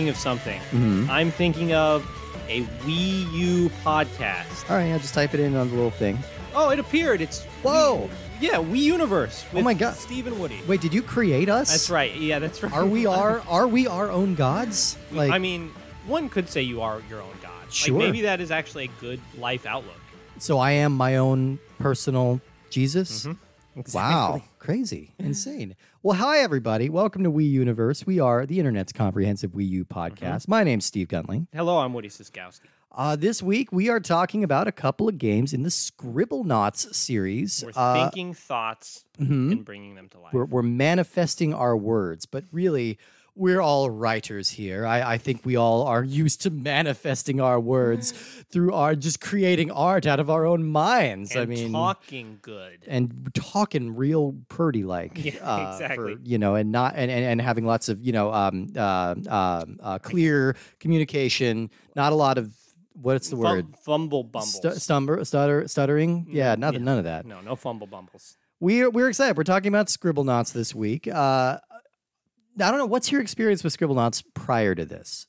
thinking of something. Mhm. I'm thinking of a Wii U podcast. All right, yeah, just type it in on the little thing. Oh, it appeared. It's Whoa! Wii, yeah, Wii Universe. Oh my God. Steve and Woody. Wait, did you create us? That's right. Yeah, that's right. Are we our are we our own gods? Like I mean, one could say you are your own god. Sure. Like maybe that is actually a good life outlook. so I am my own personal Jesus? Mm-hmm. Wow, crazy, insane. Well, hi everybody. Welcome to Wii Universe. We are the internet's comprehensive Wii U podcast. Mm-hmm. My name's Steve Guntling. Hello, I'm Woody Siskowski. Uh, this week we are talking about a couple of games in the Scribblenauts series. We're Uh, thinking thoughts mhm. and bringing them to life. we're, we're manifesting our words, but really, we're all writers here. I, I think we all are used to manifesting our words through our just creating art out of our own minds. and I mean, talking good. and talking real purdy like, Yeah, uh, exactly. For, you know, and not and, and, and having lots of you know um, uh, um, uh, clear communication. Not a lot of what's the Fum- word? Fumble bumbles. Stu- stumber, stutter, stuttering. Yeah, none, yeah. none of that. no, no fumble bumbles. We're we're excited. We're talking about Scribblenauts this week. Uh, I don't know. What's your experience with Scribblenauts prior to this?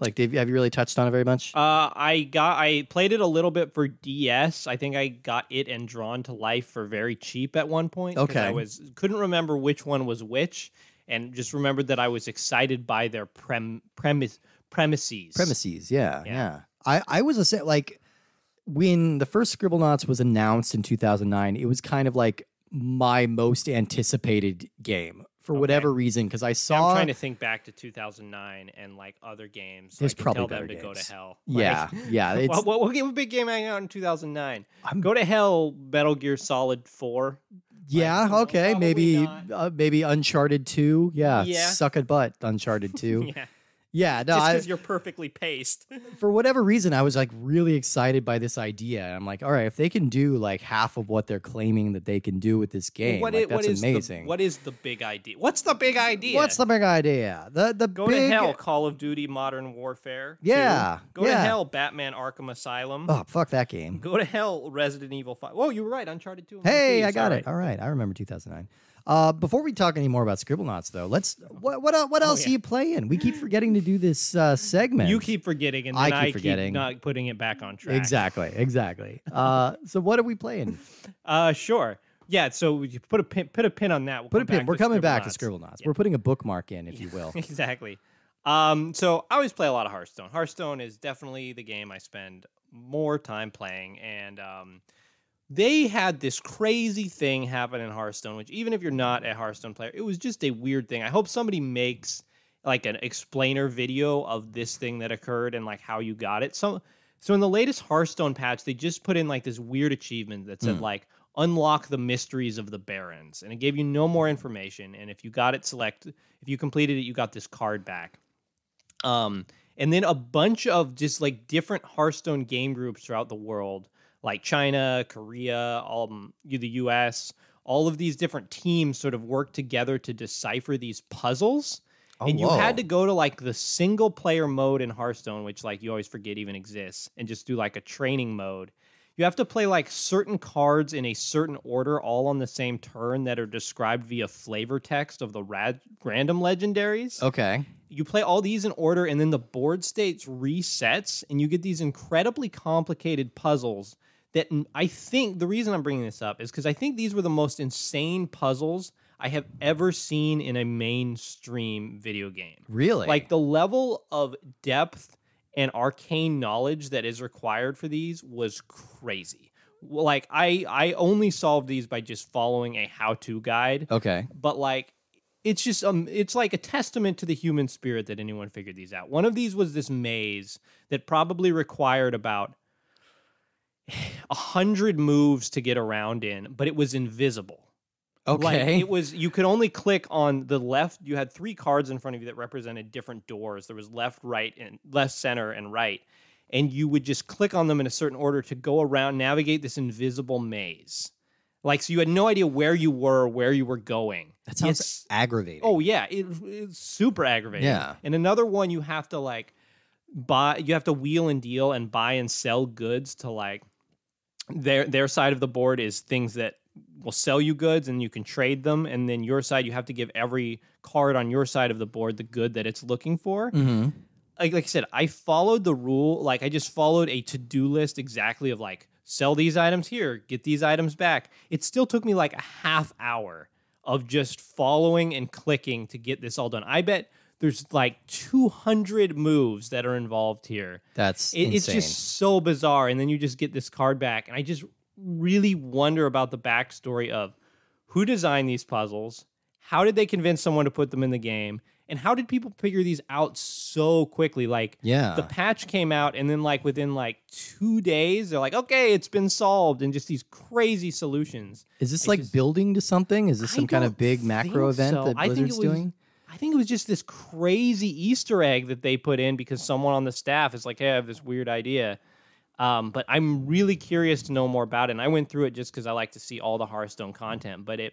Like, Dave, have you really touched on it very much? Uh, I got I played it a little bit for DS. I think I got it and Drawn to Life for very cheap at one point. 'cause I was couldn't remember which one was which, and just remembered that I was excited by their prem premise premises. Premises, yeah, yeah. Yeah. I I was a like when the first Scribblenauts was announced in 2009. It was kind of like my most anticipated game for Okay. whatever reason because I saw. I'm trying to think back to 2009 and like other games. There's probably tell them better to go games. to hell. yeah, Like, yeah. It's, what, what, what big game hang out in 2009? I'm- Go to hell, Metal Gear Solid 4. yeah, no, okay. Maybe uh, maybe Uncharted 2. Yeah, Yeah. suck a butt, Uncharted 2. yeah, yeah, no, just because you're perfectly paced. for whatever reason, I was like really excited by this idea. I'm like, all right, if they can do like half of what they're claiming that they can do with this game, What like, i- what that's is the- amazing. what is the big idea? What's the big idea? What's the big idea? The the Go big to hell, Call of Duty Modern Warfare. two. Yeah, Go to hell, Batman Arkham Asylum. Oh, fuck that game. Go to hell, Resident Evil 5. Oh, you were right. Uncharted 2. Hey, I got sorry. it. All right, I remember 2009. Uh, before we talk any more about Scribblenauts, though, let's what what what else Oh, yeah. are you playing? We keep forgetting to do this uh, segment. You keep forgetting, and I keep I keep, forgetting. not putting it back on track. exactly, exactly. Uh, so what are we playing? Uh, sure. Yeah. So you put a pin, put a pin on that. We'll put a pin. We're coming back to Scribblenauts. Scribblenauts. Yeah. We're putting a bookmark in, if you will. exactly. Um, so I always play a lot of Hearthstone. Hearthstone is definitely the game I spend more time playing, and um, they had this crazy thing happen in Hearthstone. Which even if you're not a Hearthstone player, it was just a weird thing. I hope somebody makes like an explainer video of this thing that occurred and like how you got it. So, so in the latest Hearthstone patch, they just put in like this weird achievement that said Mm. like unlock the mysteries of the barons, and it gave you no more information. And if you got it select, if you completed it, you got this card back. Um, and then a bunch of just like different Hearthstone game groups throughout the world, like China, Korea, all um, the U.S. All of these different teams sort of work together to decipher these puzzles. Oh, and you whoa. had to go to like the single player mode in Hearthstone, which like you always forget even exists, and just do like a training mode. You have to play like certain cards in a certain order, all on the same turn that are described via flavor text of the rad- random legendaries Okay. you play all these in order and then the board states resets and you get these incredibly complicated puzzles that I think the reason i'm bringing this up is because i think these were the most insane puzzles i have ever seen in a mainstream video game Really? like the level of depth and arcane knowledge that is required for these was crazy like i i only solved these by just following a how-to guide okay. but like it's just um it's like a testament to the human spirit that anyone figured these out. One of these was this maze that probably required about a hundred moves to get around in, but it was invisible. Like Okay. it was you could only click on the left. You had three cards in front of you that represented different doors. There was left, right, and left, center, and right. And you would just click on them in a certain order to go around, navigate this invisible maze. Like so you had no idea where you were, where you were going. that sounds It's- aggravating. Oh yeah, it, it's super aggravating. Yeah. And another one you have to like buy you have to wheel and deal and buy and sell goods to like their their side of the board is things that will sell you goods and you can trade them, and then your side you have to give every card on your side of the board the good that it's looking for. Mm-hmm. Like, like I said, I followed the rule. Like I just followed a to do list exactly of like sell these items here, get these items back. It still took me like a half hour of just following and clicking to get this all done. I bet there's like 200 moves that are involved here. That's It, it's just so bizarre. And then you just get this card back. And I just really wonder about the backstory of who designed these puzzles, how did they convince someone to put them in the game, and how did people figure these out so quickly? Like, yeah. the patch came out, and then like within like two days, they're like, okay, it's been solved, and just these crazy solutions. Is this I like just- building to something? Is this some kind of big macro event so. that I think it Blizzard's was- doing? I think it was just this crazy Easter egg that they put in because someone on the staff is like, "Hey, I have this weird idea." Um, but I'm really curious to know more about it. And I went through it just because I like to see all the Hearthstone content. But it,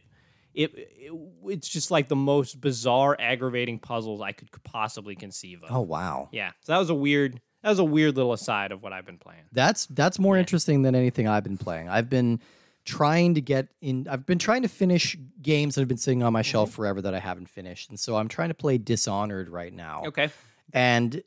it, it, it's just like the most bizarre, aggravating puzzles I could possibly conceive of. Oh wow. Yeah, so that was a weird, that was a weird little aside of what I've been playing. That's that's more Yeah. interesting than anything I've been playing. I've been trying to get in I've been trying to finish games that have been sitting on my Mm-hmm. shelf forever that I haven't finished. And so I'm trying to play Dishonored right now. Okay, And th-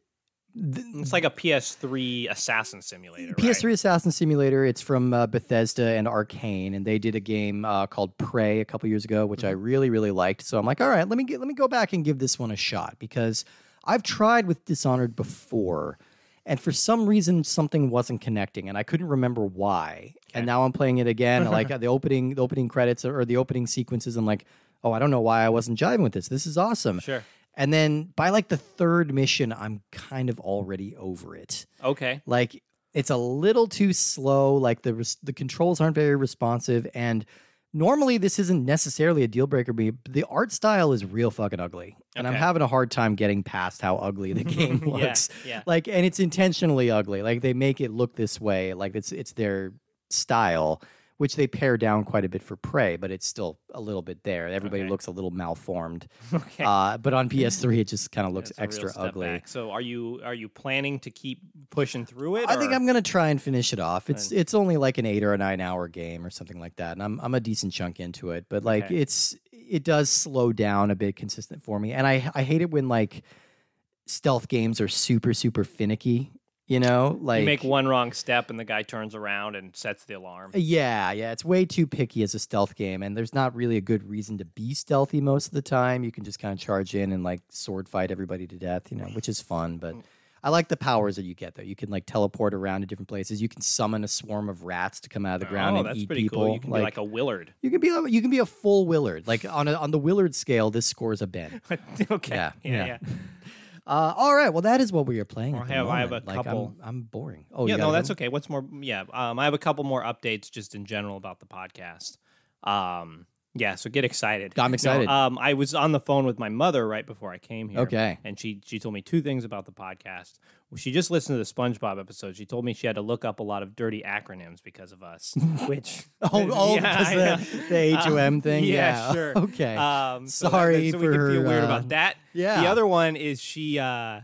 it's like a PS3 assassin simulator. PS3 Assassin Simulator. It's from uh, Bethesda and Arcane, and they did a game uh, called Prey a couple years ago, which I Mm-hmm. really, really liked. So I'm like, all right, let me get, let me go back and give this one a shot because I've tried with Dishonored before, and for some reason something wasn't connecting, and I couldn't remember why. And now I'm playing it again. like uh, the opening, the opening credits or the opening sequences. I'm like, oh, I don't know why I wasn't jiving with this. This is awesome. Sure. And then by like the third mission, I'm kind of already over it Okay. like it's a little too slow like the res- the controls aren't very responsive and normally this isn't necessarily a deal breaker but the art style is real fucking ugly. And i'm having a hard time getting past how ugly the game Yeah, looks. yeah. like and it's intentionally ugly. Like they make it look this way. Like it's it's their style which they pare down quite a bit for prey but it's still a little bit there everybody Okay. looks a little malformed Okay. uh, but on ps3 it just kind of looks real extra ugly back. So are you are you planning to keep pushing through it? I think I'm gonna try and finish it off. It's it's only like an eight or a nine hour game or something like that, and I'm I'm a decent chunk into it. But like Okay. it's it does slow down a bit consistent for me, and I I hate it when like stealth games are super super finicky. You know, like you make one wrong step and the guy turns around and sets the alarm. Yeah, yeah, it's way too picky as a stealth game, and there's not really a good reason to be stealthy most of the time. You can just kind of charge in and like sword fight everybody to death, you know, which is fun. But Mm. I like the powers that you get though. You can like teleport around to different places. You can summon a swarm of rats to come out of the ground oh, and that's eat pretty people. cool. You can be like a Willard. you can be a, you can be a full Willard. Like on a, on the Willard scale, this scores a Ben. okay. Yeah, Yeah. yeah. Yeah. Uh, all right, well that is what we are playing. I, have, I have a like, couple. I'm, I'm boring. Oh, yeah, no, that's go? okay. What's more? Yeah, um, I have a couple more updates just in general about the podcast. Um, yeah, so get excited. I'm No, excited. um, I was on the phone with my mother right before I came here. Okay. and she she told me two things about the podcast. Well, she just listened to the SpongeBob episode. She told me she had to look up a lot of dirty acronyms because of us. Which Oh, oh, Yeah, because I the, H-O-M thing? yeah, Yeah, sure. Okay. Um, so that- Sorry so we can for feel her, weird uh, about that. yeah. The other one is she uh,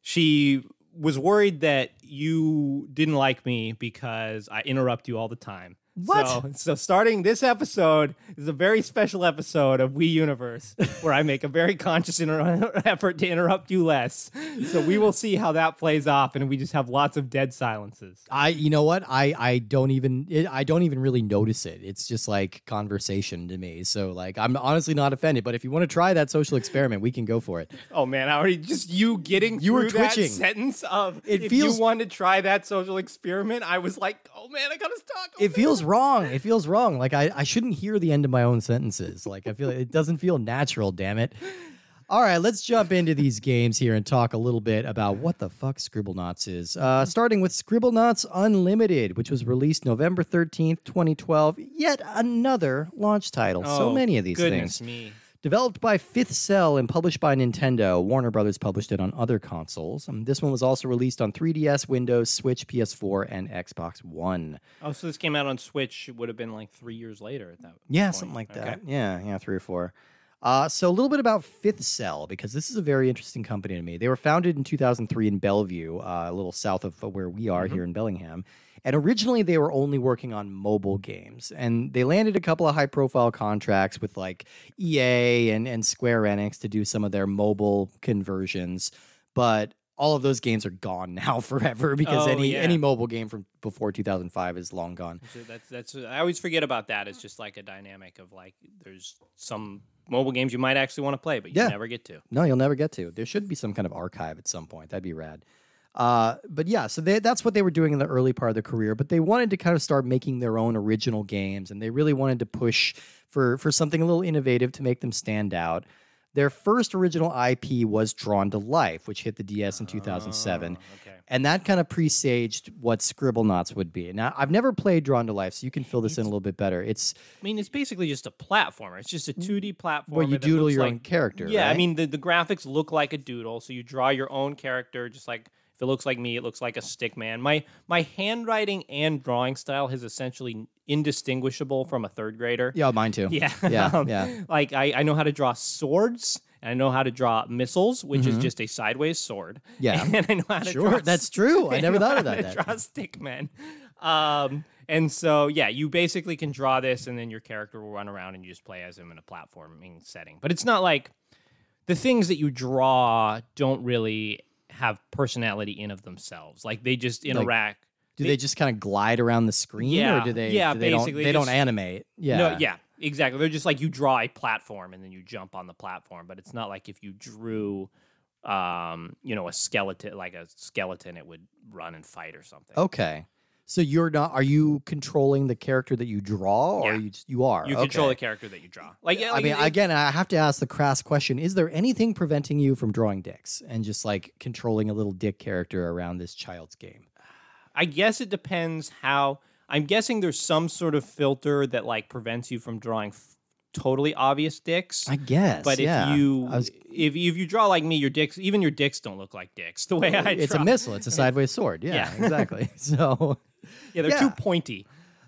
she was worried that you didn't like me because I interrupt you all the time. What? So, so starting this episode is a very special episode of Wii Universe where I make a very conscious inter- effort to interrupt you less. So we will see how that plays off, and we just have lots of dead silences. I you know what I I don't even it, I don't even really notice it. It's just like conversation to me. So like I'm honestly not offended. But if you want to try that social experiment, we can go for it. Oh man, I already just you getting You were twitching. sentence of It if feels- you want to try that social experiment, I was like, oh man, I gotta talk. Oh, It man. feels wrong. It feels wrong. Like I I shouldn't hear the end of my own sentences. Like I feel it doesn't feel natural. Damn it. All right, let's jump into these games here and talk a little bit about what the fuck Scribblenauts is. Uh, starting with Scribblenauts Unlimited, which was released November 13th, 2012. Yet another launch title. so Oh, many of these goodness things. me. Developed by Fifth Cell and published by Nintendo, Warner Brothers published it on other consoles. Um, this one was also released on 3DS, Windows, Switch, PS4, and Xbox One. Oh, so this came out on Switch. It would have been like three years later at that. Yeah, point. something like Okay. that. Yeah, yeah, three or four. Uh, so a little bit about Fifth Cell because this is a very interesting company to me. They were founded in 2003 in Bellevue, uh, a little south of where we are Mhm. here in Bellingham. And originally they were only working on mobile games, and they landed a couple of high-profile contracts with like EA and and Square Enix to do some of their mobile conversions. But all of those games are gone now forever because Oh, any yeah. any mobile game from before 2005 is long gone. So that's that's I always forget about that. It's just like a dynamic of like there's some mobile games you might actually want to play, but you Yeah. never get to. No, you'll never get to. There should be some kind of archive at some point. That'd be rad. Uh, but yeah, so they, that's what they were doing in the early part of their career. But they wanted to kind of start making their own original games, and they really wanted to push for for something a little innovative to make them stand out. Their first original IP was Drawn to Life, which hit the DS in 2007. Oh, okay. And that kind of presaged what Scribblenauts would be. Now, I've never played Drawn to Life, so you can fill this in a little bit better. It's I mean, it's basically just a platformer. It's just a 2D platformer. where you doodle your like, own character. Yeah, I mean the, the graphics look like a doodle, so you draw your own character. Just like if it looks like me, it looks like a stick man. My my handwriting and drawing style is essentially indistinguishable from a third grader. yeah, mine too. Yeah, Yeah, Um, yeah. Like I, I know how to draw swords, and I know how to draw missiles, which is Mhm. just a sideways sword. Yeah. and I know how to Sure, draw that's true. I never know thought of that. Draw stick men. Um, and so yeah, you basically can draw this, and then your character will run around and you just play as him in a platforming setting. But it's not like the things that you draw don't really have personality in of themselves. Like they just interact. Do They- they, just kind of glide around the screen, Yeah, or do they? yeah, do they don't, basically, they don't animate. Yeah, No, yeah, exactly. They're just like you draw a platform and then you jump on the platform, but it's not like if you drew um, you know, a skeleton like a skeleton it would run and fight or something. Okay, so you're not? Are you controlling the character that you draw, or Yeah. you just, you are? You control the character that you draw. Like yeah, I mean, it- again, I have to ask the crass question: Is there anything preventing you from drawing dicks and just like controlling a little dick character around this child's game? I guess it depends how I'm guessing there's some sort of filter that like prevents you from drawing f- totally obvious dicks. I guess. but yeah. if you was- if if you draw like me, your dicks even your dicks don't look like dicks. The way I draw. it's draw. a missile. It's a sideways sword. Yeah, Yeah. exactly. So Yeah, they're too pointy.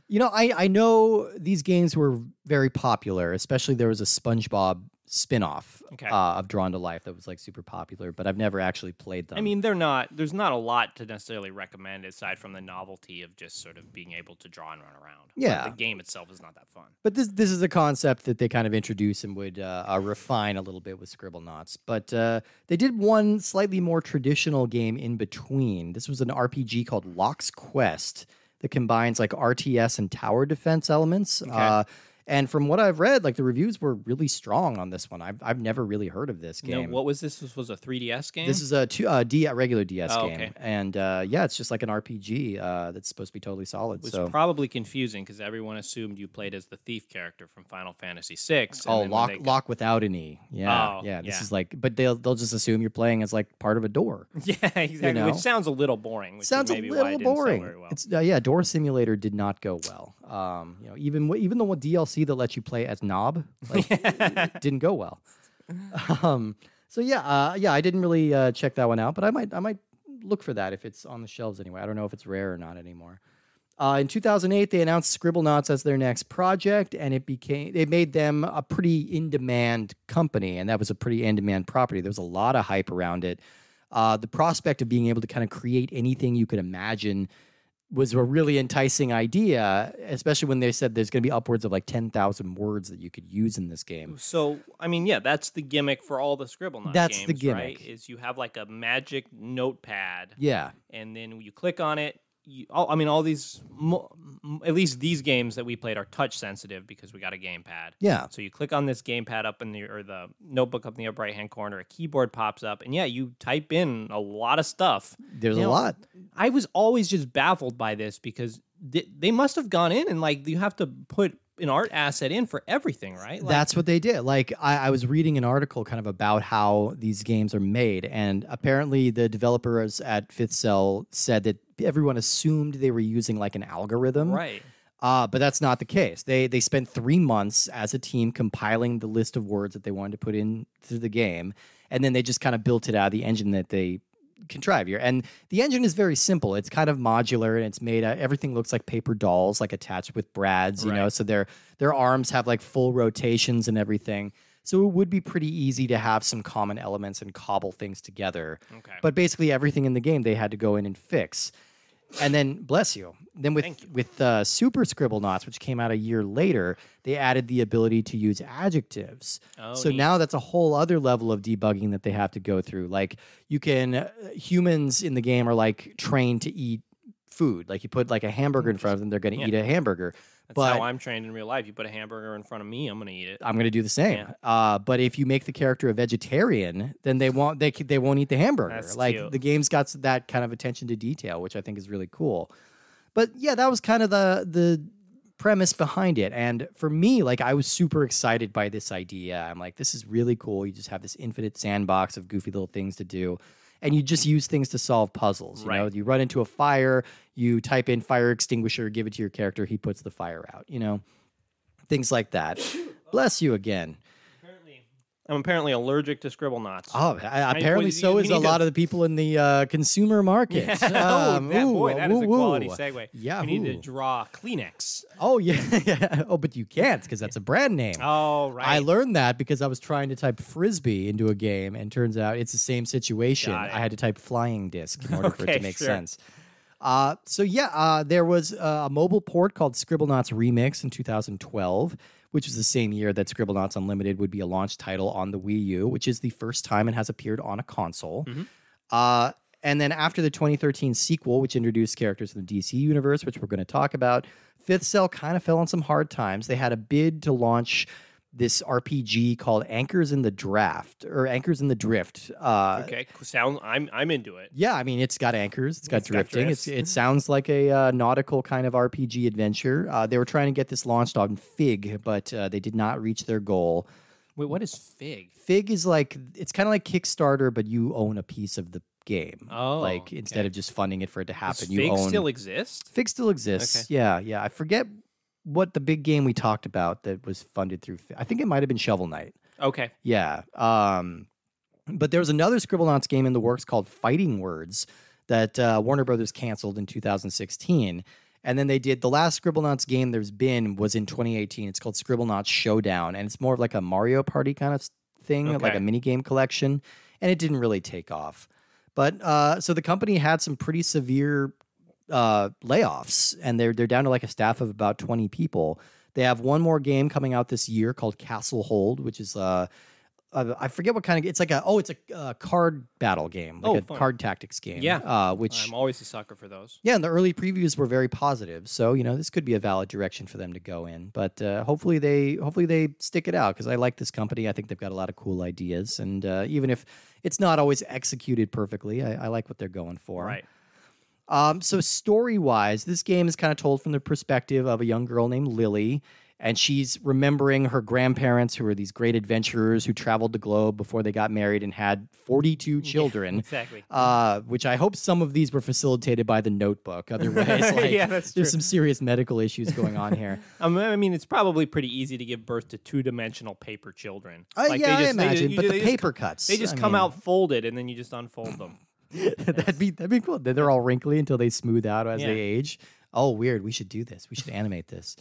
You know, I, I know these games were very popular, especially there was a SpongeBob spin-off Okay. uh, of Drawn to Life that was like super popular, but I've never actually played them. I mean, they're not. There's not a lot to necessarily recommend aside from the novelty of just sort of being able to draw and run around. But Yeah. the game itself is not that fun. but this this is a concept that they kind of introduce and would uh, uh, refine a little bit with Scribblenauts. But uh, they did one slightly more traditional game in between. This was an RPG called Lock's Quest that combines like RTS and tower defense elements. Uh, and from what I've read, like the reviews were really strong on this one. I've I've never really heard of this You game. what was this? This was a 3DS game. This is a, two, uh, D, a regular DS Oh, game, okay. and uh, yeah, it's just like an RPG uh, that's supposed to be totally solid. It was so, probably confusing because everyone assumed you played as the thief character from Final Fantasy VI. oh, lock got- lock without an E. Yeah, Oh, yeah. This yeah. is like, but they'll they'll just assume you're playing as like part of a door. Yeah, exactly. know? Which sounds a little boring. Which Sounds a maybe why it little boring. well. It's uh, yeah, Door Simulator did not go well. Um, you know, even even the one DLC that lets you play as Knob like, didn't go well. Um, so yeah, uh, yeah, I didn't really uh, check that one out, but I might I might look for that if it's on the shelves anyway. I don't know if it's rare or not anymore. Uh, in 2008, they announced Scribblenauts as their next project, and it became it made them a pretty in-demand company, and that was a pretty in-demand property. There was a lot of hype around it. Uh, the prospect of being able to kind of create anything you could imagine was a really enticing idea, especially when they said there's going to be upwards of like 10,000 words that you could use in this game. So I mean, yeah, that's the gimmick for all the Scribblenauts That's the games, right? gimmick. Is you have like a magic notepad, Yeah. and then you click on it. You, all, I mean, all these, mo- at least these games that we played are touch sensitive because we got a gamepad. Yeah. So you click on this gamepad up in the or the notebook up in the upper right hand corner, a keyboard pops up, and yeah, you type in a lot of stuff. There's You a know, lot. I was always just baffled by this because th- they must have gone in and like you have to put an art asset in for everything, right? Like, That's what they did. Like I, I was reading an article kind of about how these games are made, and apparently the developers at Fifth Cell said that everyone assumed they were using like an algorithm. right. Uh, but that's not the case. They they spent three months as a team compiling the list of words that they wanted to put into the game, and then they just kind of built it out of the engine that they contrive here. And the engine is very simple. It's kind of modular and it's made. Uh, everything looks like paper dolls, like attached with brads. You know, so their their arms have like full rotations and everything. So it would be pretty easy to have some common elements and cobble things together. Okay. But basically, everything in the game they had to go in and fix. And then, bless you. Then with you. with uh, Super Scribblenauts, which came out a year later, they added the ability to use adjectives. Oh, so neat. now that's a whole other level of debugging that they have to go through. Like you can uh, humans in the game are like trained to eat food. Like you put like a hamburger in front of them, they're going to Yeah. eat a hamburger. That's but how I'm trained in real life. You put a hamburger in front of me, I'm gonna eat it. I'm going to do the same. Yeah. Uh, but if you make the character a vegetarian, then they won't they they won't eat the hamburger. That's like cute. the game's got that kind of attention to detail, which I think is really cool. But yeah, that was kind of the the premise behind it. And for me, like I was super excited by this idea. I'm like, this is really cool. You just have this infinite sandbox of goofy little things to do. And you just use things to solve puzzles. You know, you run into a fire, you type in fire extinguisher, give it to your character, he puts the fire out, you know, things like that. Bless you again. I'm apparently allergic to Scribblenauts. Oh, I, apparently we- so is a to- lot of the people in the uh, consumer market. Yeah. oh, Um, that, ooh, boy, that is a quality woo. segue. Yeah, We need to draw Kleenex. Oh yeah. Oh, but you can't because that's a brand name. Oh, right. I learned that because I was trying to type frisbee into a game, and turns out it's the same situation. I had to type flying disc in order for it to make sure. sense. Uh, so yeah, uh, there was uh, a mobile port called Scribblenauts Remix in 2012, which was the same year that Scribblenauts Unlimited would be a launch title on the Wii U, which is the first time it has appeared on a console. Mhm. Uh, and then after the 2013 sequel, which introduced characters in the DC universe, which we're going to talk about, Fifth Cell kind of fell on some hard times. They had a bid to launch this RPG called Anchors in the Draft or Anchors in the Drift. Uh, okay, sound. I'm I'm into it. yeah, I mean, it's got anchors, it's got It's got drifting. it's, it sounds like a uh, nautical kind of RPG adventure. Uh, they were trying to get this launched on Fig, but uh, they did not reach their goal. Wait, what is fig? Fig is like it's kind of like Kickstarter, but you own a piece of the game. Oh, like instead okay. of just funding it for it to Does happen, you fig own. still exist? Fig still exists. Yeah, yeah. I forget what the big game we talked about that was funded through. I think it might have been Shovel Knight. Okay. Yeah. Um, but there was another Scribblenauts game in the works called Fighting Words that uh, Warner Brothers canceled in 2016. And then they did the last Scribblenauts game there's been was in 2018. It's called Scribblenauts Showdown, and it's more of like a Mario Party kind of thing, like a mini game collection. And it didn't really take off. But uh, so the company had some pretty severe uh, layoffs, and they're they're down to like a staff of about 20 people. They have one more game coming out this year called Castle Hold, which is uh, I forget what kind of it's like a oh it's a uh, card battle game, like Oh, a fun. card tactics game. Yeah. uh, which I'm always a sucker for those. yeah, and the early previews were very positive. So you know this could be a valid direction for them to go in. But uh, hopefully they hopefully they stick it out because I like this company. I think they've got a lot of cool ideas, and uh, even if it's not always executed perfectly, I, I like what they're going for. Right. Um, so story wise, this game is kind of told from the perspective of a young girl named Lily, and she's remembering her grandparents who were these great adventurers who traveled the globe before they got married and had 42 children. Exactly. Uh, which I hope some of these were facilitated by the notebook. Otherwise, like, Yeah, that's true. there's some serious medical issues going on here. Um, I mean, it's probably pretty easy to give birth to two-dimensional paper children. Uh, Like, yeah, they I just- they imagine, but the paper co- cuts. They just I come mean, out folded, and then you just unfold them. that'd be that'd be cool. Then they're all wrinkly until they smooth out as Yeah. they age. Oh, weird. We should do this. We should animate this.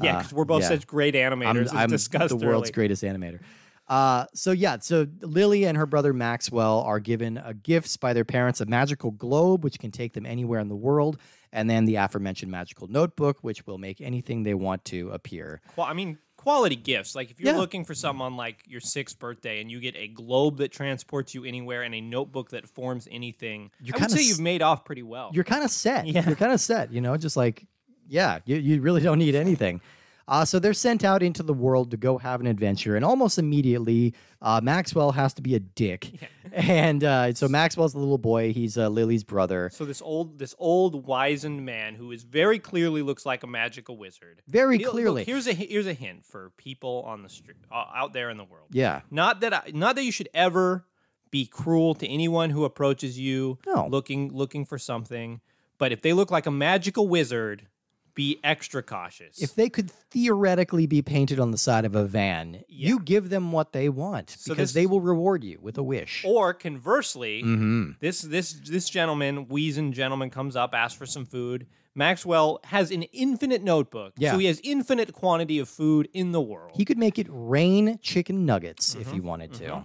Yeah, Uh, because we're both yeah. such great animators. I'm, I'm the world's early. greatest animator. Uh, so yeah, so Lily and her brother Maxwell are given uh, gifts by their parents: a magical globe, which can take them anywhere in the world, and then the aforementioned magical notebook, which will make anything they want to appear. Well, I mean, quality gifts. Like if you're Yeah. looking for something on like your sixth birthday, and you get a globe that transports you anywhere and a notebook that forms anything, You're I would say s- you've made off pretty well. You're kind of set. Yeah. You're kind of set. You know, just like yeah, you you really don't need anything. Uh, so they're sent out into the world to go have an adventure, and almost immediately, uh, Maxwell has to be a dick. And uh, so Maxwell's the little boy. He's uh, Lily's brother. So this old, this old wizened man who is very clearly looks like a magical wizard. Very He- look, clearly. here's a here's a hint for people on the street uh, out there in the world. Yeah. Not that I, not that you should ever be cruel to anyone who approaches you No. looking looking for something, but if they look like a magical wizard, be extra cautious. If they could theoretically be painted on the side of a van, you give them what they want So because this- they will reward you with a wish. or conversely, mm-hmm. this this this gentleman, weazened gentleman, comes up, asks for some food. Maxwell has an infinite notebook. Yeah. So he has infinite quantity of food in the world. He could make it rain chicken nuggets if Mm-hmm. he wanted to.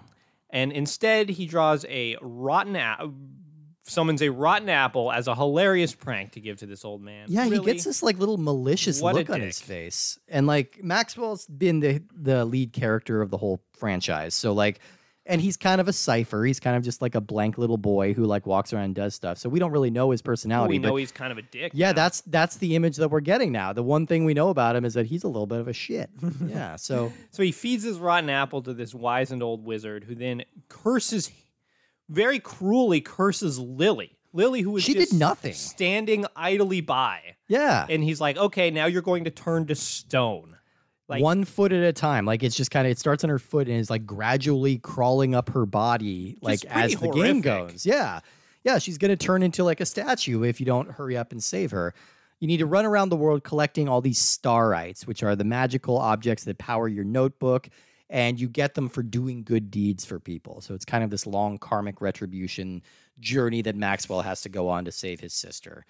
and instead he draws a rotten apple summons a rotten apple as a hilarious prank to give to this old man. Yeah, he gets this like little malicious What look on his face. And like Maxwell's been the the lead character of the whole franchise. So like and he's kind of a cipher. He's kind of just like a blank little boy who like walks around and does stuff. So we don't really know his personality. we know he's kind of a dick. yeah, now. that's that's the image that we're getting now. The one thing we know about him is that he's a little bit of a shit. yeah. So So he feeds his rotten apple to this wizened old wizard who then curses, very cruelly curses Lily. Lily, who was She did nothing. standing idly by. yeah. And he's like, okay, now you're going to turn to stone. like- one foot at a time. Like it's just kind of it starts on her foot and is like gradually crawling up her body, like as the game goes. Yeah, yeah, she's gonna turn into like a statue if you don't hurry up and save her. You need to run around the world collecting all these starites, which are the magical objects that power your notebook, and you get them for doing good deeds for people. So it's kind of this long karmic retribution journey that Maxwell has to go on to save his sister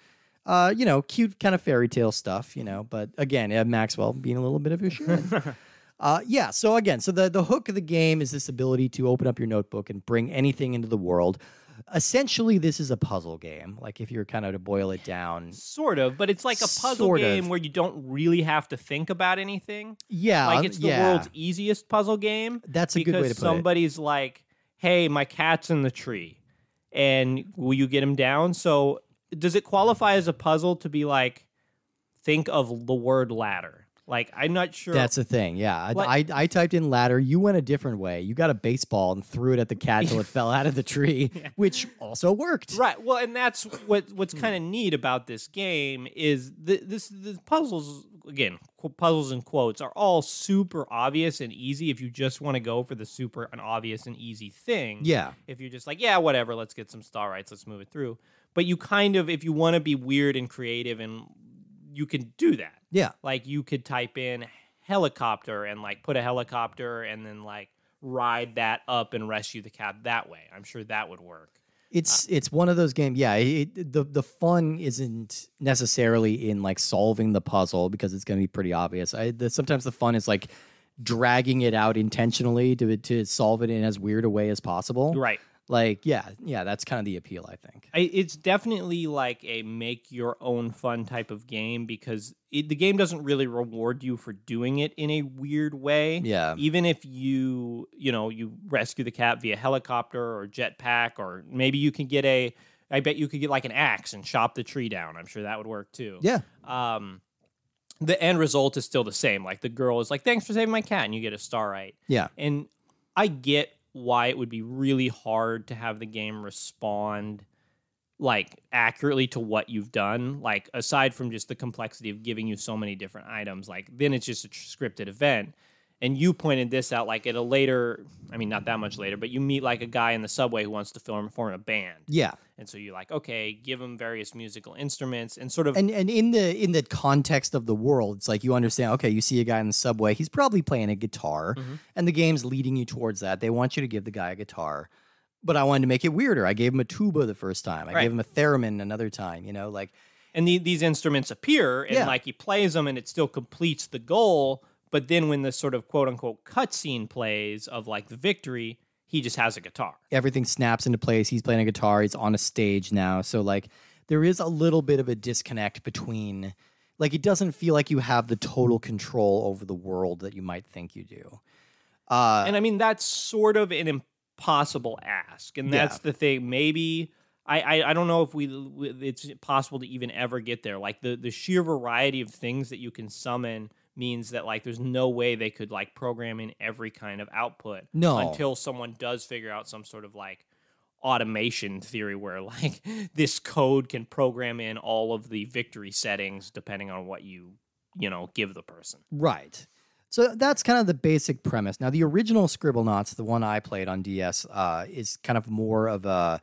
uh, you know, cute kind of fairy tale stuff, you know. But again, Ed Maxwell being a little bit of a shit. uh, yeah. So again, so the the hook of the game is this ability to open up your notebook and bring anything into the world. Essentially, this is a puzzle game. Like if you're kind of to boil it down, Sort of, but it's like a puzzle Sort of. game where you don't really have to think about anything. yeah, like uh, it's the yeah. world's easiest puzzle game. That's a good way to put it. somebody's like, "Hey, my cat's in the tree, and will you get him down?" So, does it qualify as a puzzle to be like, think of the word ladder? Like, I'm not sure. That's the thing. Yeah, I, What- I I typed in ladder. You went a different way. You got a baseball and threw it at the cat till it fell out of the tree, which also worked. Right. Well, and that's what what's Hmm. kind of neat about this game is the, this the puzzles again puzzles and quotes are all super obvious and easy if you just want to go for the super and obvious and easy thing. Yeah. If you're just like, yeah, whatever, let's get some starites, let's move it through. But you kind of if you want to be weird and creative and you can do that. Yeah. Like you could type in helicopter and like put a helicopter and then like ride that up and rescue the cat that way. I'm sure that would work. It's uh, it's one of those games. Yeah, it, the the fun isn't necessarily in like solving the puzzle because it's going to be pretty obvious. I the, sometimes the fun is like dragging it out intentionally to to solve it in as weird a way as possible. Right. Like yeah, yeah, that's kind of the appeal. I think. I, it's definitely like a make your own fun type of game because it, the game doesn't really reward you for doing it in a weird way. Yeah. Even if you, you know, you rescue the cat via helicopter or jetpack, or maybe you can get a, I bet you could get like an axe and chop the tree down. I'm sure that would work too. Yeah. Um, the end result is still the same. Like the girl is like, "Thanks for saving my cat," and you get a starite. Yeah. And I get why it would be really hard to have the game respond like accurately to what you've done. Like aside from just the complexity of giving you so many different items, like then it's just a scripted event. And you pointed this out like at a later, I mean not that much later, but you meet like a guy in the subway who wants to form form a band. Yeah. And so you're like, okay, give him various musical instruments and sort of And and in the in the context of the world, it's like you understand. Okay, you see a guy in the subway. He's probably playing a guitar, Mm-hmm. and the game's leading you towards that. They want you to give the guy a guitar, but I wanted to make it weirder. I gave him a tuba the first time. I Right. gave him a theremin another time. You know, like and the, these instruments appear and Yeah. like he plays them and it still completes the goal but then when the sort of quote unquote cutscene plays of like the victory he just has a guitar everything snaps into place. He's playing a guitar. He's on a stage now. So like there is a little bit of a disconnect between like it doesn't feel like you have the total control over the world that you might think you do. Uh and i mean that's sort of an impossible ask and Yeah. that's the thing maybe I, I, I don't know if we it's possible to even ever get there like the the sheer variety of things that you can summon means that like there's no way they could like program in every kind of output No. until someone does figure out some sort of like automation theory where like this code can program in all of the victory settings depending on what you you know give the person Right. So that's kind of the basic premise. Now, the original scribble Scribblenauts, the one I played on DS, uh, is kind of more of a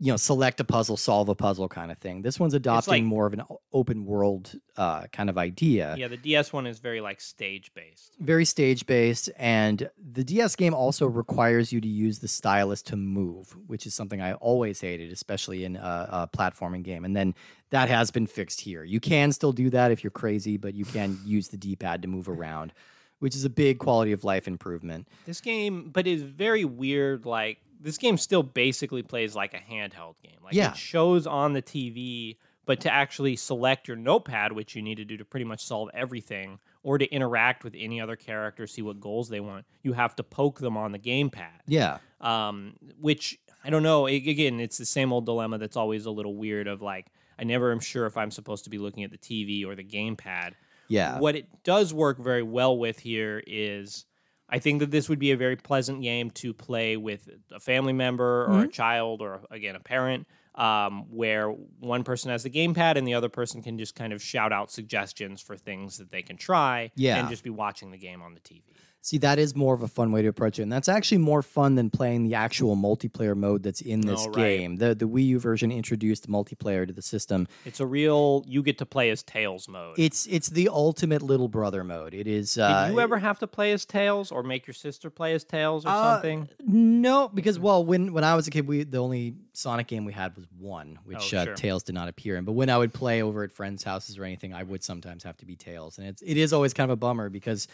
you know, select a puzzle, solve a puzzle kind of thing. This one's adopting like- more of an open world uh, kind of idea. Yeah, the DS one is very like stage based. Very stage based, and the DS game also requires you to use the stylus to move, which is something I always hated, especially in a, a platforming game. And then that has been fixed here. You can still do that if you're crazy, but you can use the D pad to move around, which is a big quality of life improvement. This game, but is very weird. Like this game still basically plays like a handheld game. Like Yeah. it shows on the TV, but to actually select your notepad, which you need to do to pretty much solve everything, or to interact with any other character, see what goals they want, you have to poke them on the gamepad. Yeah. um, which I don't know. Again, it's the same old dilemma that's always a little weird. Of like, I never am sure if I'm supposed to be looking at the TV or the gamepad. Yeah. What it does work very well with here is, I think that this would be a very pleasant game to play with a family member or a child or again a parent. Um, where one person has the gamepad and the other person can just kind of shout out suggestions for things that they can try, Yeah. and just be watching the game on the TV. See, that is more of a fun way to approach it. And that's actually more fun than playing the actual multiplayer mode that's in this Oh, right. game. The the Wii U version introduced multiplayer to the system. It's a real you get to play as Tails mode. It's it's the ultimate little brother mode. It is uh Did you ever have to play as Tails or make your sister play as Tails or Uh, something? No, because well, when when I was a kid, we the only Sonic game we had was one, which Oh, uh, sure. Tails did not appear in. But when I would play over at friends' houses or anything, I would sometimes have to be Tails, and it's it is always kind of a bummer because,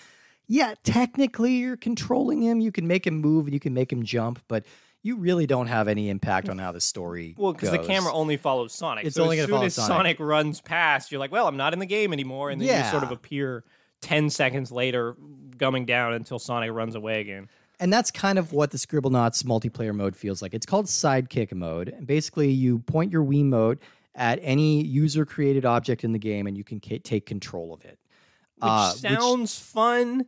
yeah, technically you're controlling him. You can make him move and you can make him jump, but you really don't have any impact on how the story. Well, because the camera only follows Sonic. It's so only as soon follow as Sonic. Sonic runs past, you're like, well, I'm not in the game anymore, and then you sort of appear ten seconds later, gumming down until Sonic runs away again. And that's kind of what the Scribblenauts multiplayer mode feels like. It's called Sidekick mode. And basically, you point your Wii Wiimote at any user created object in the game and you can ca- take control of it. Which Uh, sounds fun,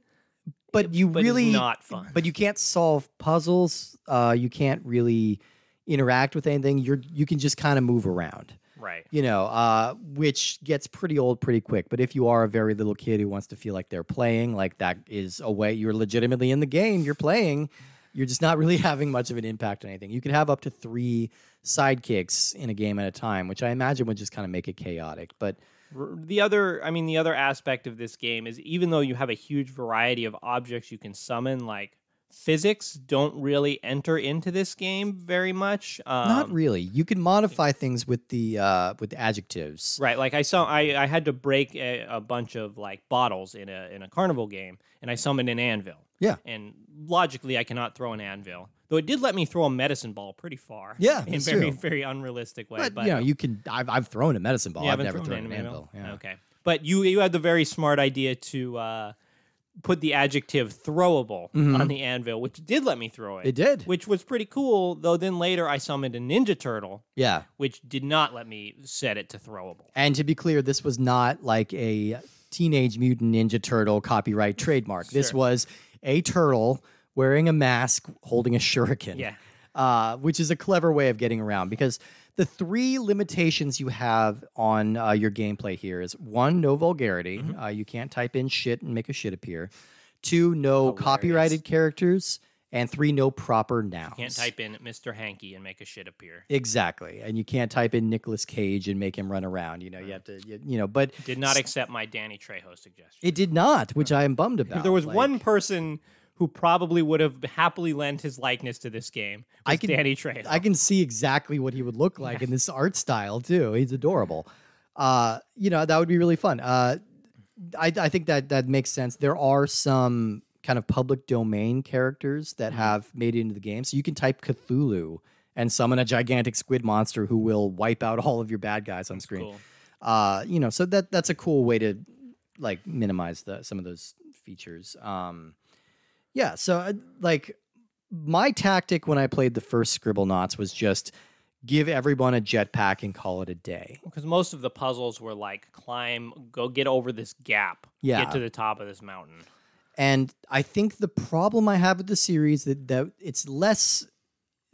but you but really not fun. But you can't solve puzzles. Uh, you can't really interact with anything. You're you can just kind of move around. right? You know, uh, which gets pretty old pretty quick. But if you are a very little kid who wants to feel like they're playing, like that is a way you're legitimately in the game, you're playing, you're just not really having much of an impact on anything. You can have up to three sidekicks in a game at a time, which I imagine would just kind of make it chaotic. But The other, I mean, the other aspect of this game is even though you have a huge variety of objects you can summon, like physics don't really enter into this game very much. Um, not really. You can modify things with the uh, with the adjectives. Right, like I saw, I, I had to break a, a bunch of like bottles in a in a carnival game, and I summoned an anvil. Yeah. and logically, I cannot throw an anvil, though it did let me throw a medicine ball pretty far. Yeah, in very true. very unrealistic way. But, But, you know, you can. I've, I've thrown a medicine ball. you I've never thrown thrown an anvil. Yeah. Okay, but you you had the very smart idea to uh, put the adjective throwable on the anvil, which did let me throw it. Mm-hmm. It did. which was pretty cool. Though then later I summoned a ninja turtle, Yeah. which did not let me set it to throwable. And to be clear, this was not like a Teenage Mutant Ninja Turtle copyright trademark. This was a turtle wearing a mask holding a shuriken. Yeah. Uh, which is a clever way of getting around because the three limitations you have on uh, your gameplay here is one, no vulgarity. Mm-hmm. Uh, you can't type in shit and make a shit appear. Two, no Hilarious. copyrighted characters. And three, no proper nouns. You can't type in Mr. Hanky and make a shit appear. Exactly. And you can't type in Nicolas Cage and make him run around. You know, you have to, you, you know, but Did not accept my Danny Trejo suggestion. it did not, which I am bummed about. If there was Like, one person who probably would have happily lent his likeness to this game, I can- Danny Trejo. I can see exactly what he would look like in this art style too. He's adorable. Uh, you know, that would be really fun. Uh, I, I think that that makes sense. There are some kind of public domain characters that have made it into the game, so you can type Cthulhu and summon a gigantic squid monster who will wipe out all of your bad guys on screen. cool. Uh, you know, so that that's a cool way to like minimize the some of those features. Um, yeah, so uh, like my tactic when I played the first Scribblenauts was just give everyone a jetpack and call it a day. Because most of the puzzles were like climb, go get over this gap, Yeah. get to the top of this mountain. And I think the problem I have with the series that that it's less.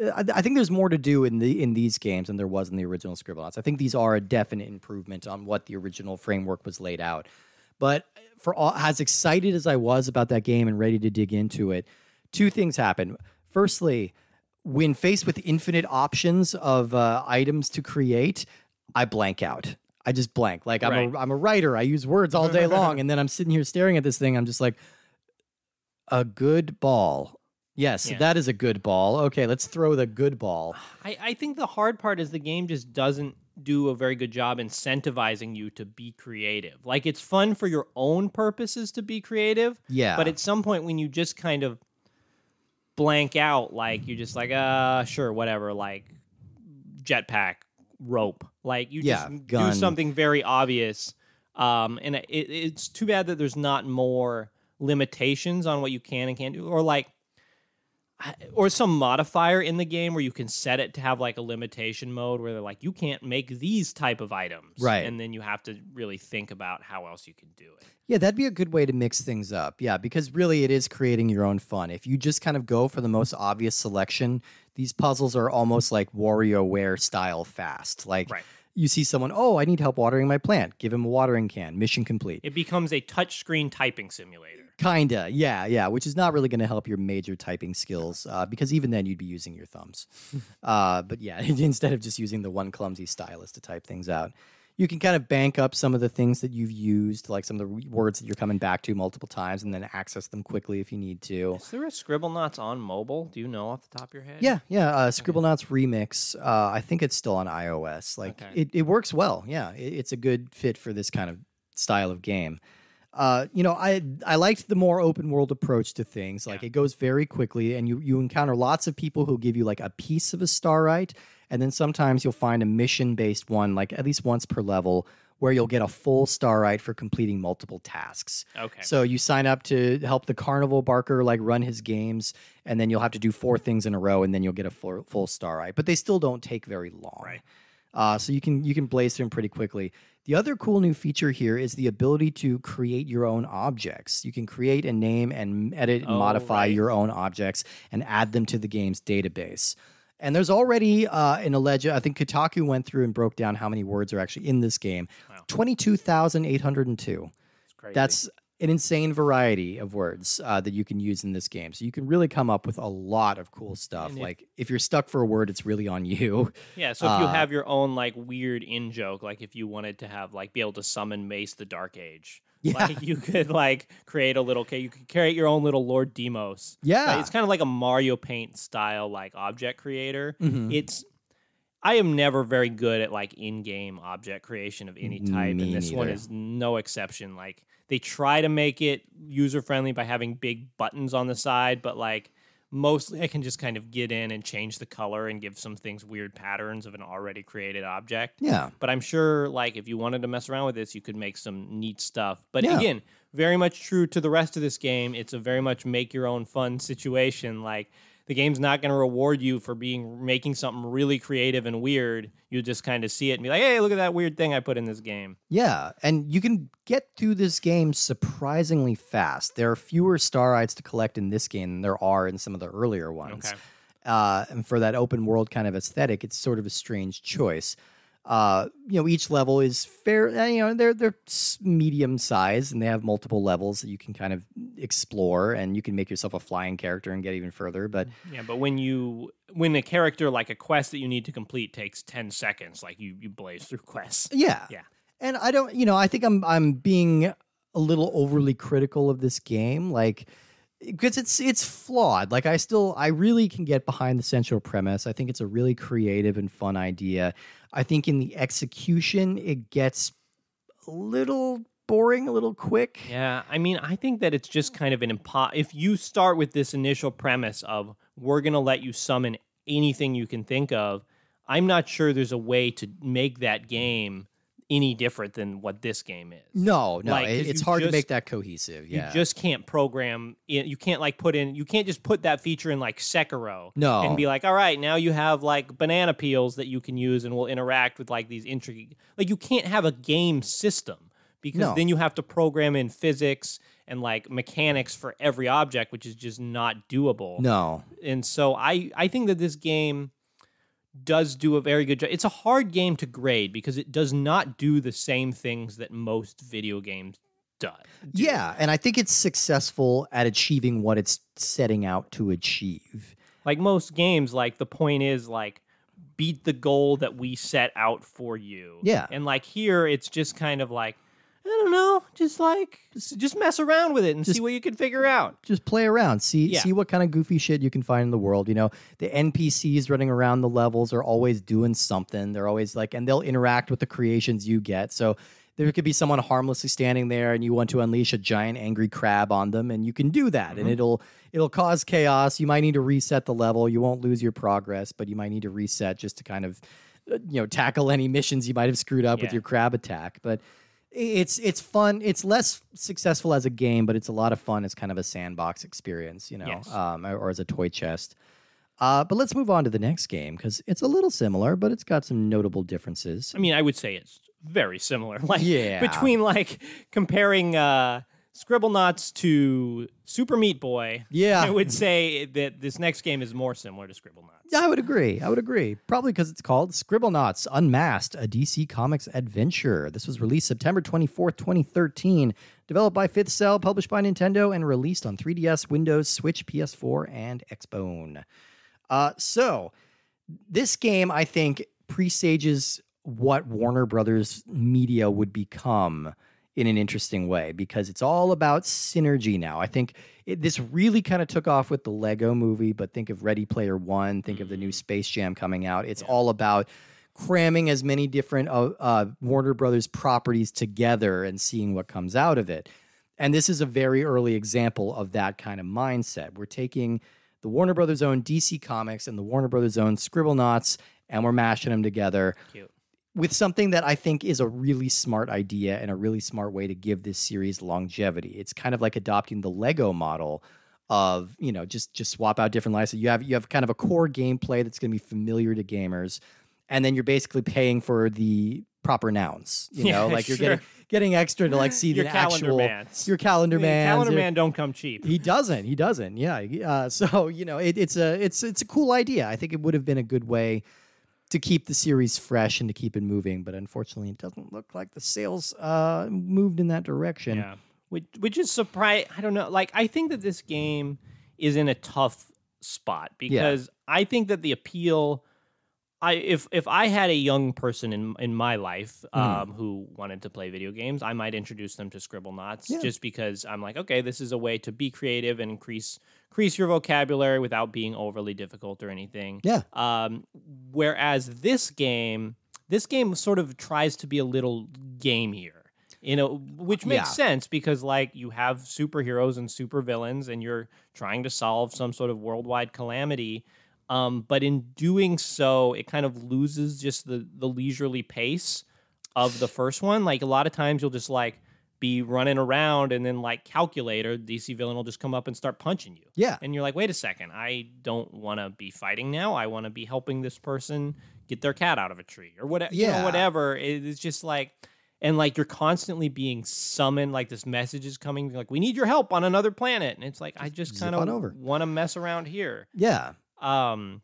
I, I think there's more to do in the in these games than there was in the original Scribblenauts. I think these are a definite improvement on what the original framework was laid out. But for all, as excited as I was about that game and ready to dig into it, two things happened. Firstly, when faced with infinite options of uh, items to create, I blank out. I just blank. Like I'm Right. a I'm a writer. I use words all day long, and then I'm sitting here staring at this thing. I'm just like, a good ball. Yes, Yeah. that is a good ball. Okay, let's throw the good ball. I, I think the hard part is the game just doesn't do a very good job incentivizing you to be creative. Like it's fun for your own purposes to be creative, Yeah, but at some point when you just kind of blank out, like you're just like, uh, sure, whatever, like jetpack, rope, like you Yeah, just gun. do something very obvious. Um, and it, it's too bad that there's not more limitations on what you can and can't do, or like or some modifier in the game where you can set it to have like a limitation mode where they're like you can't make these type of items Right. and then you have to really think about how else you can do it Yeah, that'd be a good way to mix things up. Yeah, because really it is creating your own fun. If you just kind of go for the most obvious selection, these puzzles are almost like WarioWare style fast. Like Right. you see someone, oh, I need help watering my plant. Give him a watering can. Mission complete. it becomes a touchscreen typing simulator Kinda, yeah, yeah, which is not really going to help your major typing skills uh, because even then you'd be using your thumbs. uh, but yeah, instead of just using the one clumsy stylus to type things out, you can kind of bank up some of the things that you've used, like some of the words that you're coming back to multiple times, and then access them quickly if you need to. is there a Scribblenauts on mobile do you know off the top of your head Yeah, yeah. Uh, Scribblenauts Remix. Uh, I think it's still on iOS. Like Okay. it, it works well. Yeah, it, it's a good fit for this kind of style of game. Uh, you know, I I liked the more open world approach to things. Like Yeah. it goes very quickly, and you you encounter lots of people who give you like a piece of a starite, and then sometimes you'll find a mission based one, like at least once per level, where you'll get a full starite for completing multiple tasks. okay So you sign up to help the carnival barker like run his games, and then you'll have to do four things in a row, and then you'll get a full, full starite. But they still don't take very long. Right. Uh, so you can you can blaze through them pretty quickly. The other cool new feature here is the ability to create your own objects. You can create and name and edit and Oh, modify right. your own objects and add them to the game's database. And there's already uh, an alleged, I think Kotaku went through and broke down how many words are actually in this game. Wow. 22,802. It's crazy. That's an insane variety of words uh, that you can use in this game. So you can really come up with a lot of cool stuff. And like if you're stuck for a word, it's really on you. yeah so if you uh, have your own like weird in joke like if you wanted to have like be able to summon mace the dark age Yeah. like you could like create a little you could create your own little lord demos Yeah. Like, it's kind of like a Mario Paint style like object creator. Mhm. It's I am never very good at like in-game object creation of any type, Me and this one is no exception. Like they try to make it user friendly by having big buttons on the side, but like mostly I can just kind of get in and change the color and give some things weird patterns of an already created object. yeah. But I'm sure, like, if you wanted to mess around with this, you could make some neat stuff. But Yeah. again, very much true to the rest of this game. It's a very much make your own fun situation. Like, the game's not going to reward you for being making something really creative and weird. You just kind of see it and be like, "Hey, look at that weird thing I put in this game." Yeah, and you can get through this game surprisingly fast. There are fewer starites to collect in this game than there are in some of the earlier ones. Okay. Uh, and for that open world kind of aesthetic, it's sort of a strange choice. Uh, you know, each level is fair. uh, You know, they're they're medium size, and they have multiple levels that you can kind of explore, and you can make yourself a flying character and get even further. But Yeah, but when you when a character like a quest that you need to complete takes ten seconds, like you you blaze through quests. Yeah. Yeah. And I don't, you know, I think I'm I'm being a little overly critical of this game like because it's it's flawed. Like I still I really can get behind the central premise. I think it's a really creative and fun idea. I think in the execution it gets a little boring, a little quick. Yeah, I mean, I think that it's just kind of an impo. If you start with this initial premise of we're gonna let you summon anything you can think of, I'm not sure there's a way to make that game any different than what this game is. No, no, Like, it- it's hard to make that cohesive. Yeah. You just can't program. In, you can't like put in. You can't just put that feature in like Sekiro. No. and be like, all right, now you have like banana peels that you can use and will interact with like these intricate. Like you can't have a game system because No. then you have to program in physics and like mechanics for every object, which is just not doable. no. And so I I think that this game does do a very good job. It's a hard game to grade because it does not do the same things that most video games do. do. Yeah, and I think it's successful at achieving what it's setting out to achieve. like most games, like the point is like beat the goal that we set out for you. Yeah. And like here, it's just kind of like don't know, just like just, just mess around with it and see what you can figure out. just play around see Yeah. see what kind of goofy shit you can find in the world you know the npcs running around the levels are always doing something they're always like and they'll interact with the creations you get so there could be someone harmlessly standing there and you want to unleash a giant angry crab on them and you can do that Mm-hmm. and it'll it'll cause chaos you might need to reset the level you won't lose your progress but you might need to reset just to kind of uh, you know tackle any missions you might have screwed up with your crab attack but it's it's fun. It's less successful as a game, but it's a lot of fun as kind of a sandbox experience, you know, Yes. um, or, or as a toy chest. Uh, but let's move on to the next game because it's a little similar, but it's got some notable differences. I mean, I would say it's very similar. Like Yeah. between like comparing uh Scribblenauts to Super Meat Boy. Yeah. I would say that this next game is more similar to Scribble Scribblenauts. Yeah, I would agree. I would agree. Probably because it's called Scribblenauts Unmasked, a DC Comics adventure. This was released September 24th, 2013. Developed by 5th Cell, published by Nintendo, and released on 3DS, Windows, Switch, PS4, and Xbone. Uh, so, this game, I think, presages what Warner Brothers media would become in an interesting way because it's all about synergy now. I think it, this really kind of took off with the Lego movie, but think of Ready Player One, think of the new Space Jam coming out. It's all about cramming as many different uh, uh, Warner Brothers properties together and seeing what comes out of it. And this is a very early example of that kind of mindset. We're taking the Warner Brothers own DC Comics and the Warner Brothers own Scribblenauts, and we're mashing them together Cute. With something that I think is a really smart idea and a really smart way to give this series longevity. It's kind of like adopting the Lego model of, you know, just just swap out different licenses. You have you have kind of a core gameplay that's going to be familiar to gamers, and then you're basically paying for the proper nouns. You Yeah, know, like you're sure. getting getting extra to like see Your the calendar actual mans. your calendar man. Calendar Man don't come cheap. He doesn't. He doesn't. Yeah. Uh, so you know, it, it's a it's it's a cool idea. I think it would have been a good way to keep the series fresh and to keep it moving. But unfortunately, it doesn't look like the sales uh, moved in that direction. Yeah. Which which is surprise I don't know. Like I think that this game is in a tough spot because I think that the appeal I if if I had a young person in in my life Hmm. um, who wanted to play video games, I might introduce them to Scribblenauts Yeah. just because I'm like, okay, this is a way to be creative and increase increase your vocabulary without being overly difficult or anything. Yeah. Um, whereas this game, this game sort of tries to be a little gamier, you know, which makes Yeah. sense because like you have superheroes and supervillains, and you're trying to solve some sort of worldwide calamity. Um, but in doing so, it kind of loses just the the leisurely pace of the first one. Like a lot of times, you'll just like be running around, and then like calculator, DC villain will just come up and start punching you Yeah. and you're like, wait a second, I don't want to be fighting now. I want to be helping this person get their cat out of a tree or whatever. You Yeah. know, whatever. It's just like, and like you're constantly being summoned. Like this message is coming, like we need your help on another planet, and it's like I just kind of want to mess around here. Yeah. Um,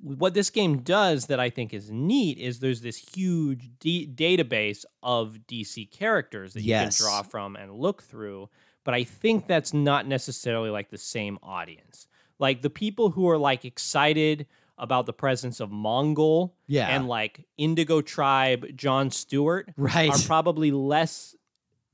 what this game does that I think is neat is there's this huge d- database of DC characters that Yes. you can draw from and look through. But I think that's not necessarily like the same audience. Like the people who are like excited about the presence of Mongul Yeah. and like Indigo Tribe John Stewart Right. are probably less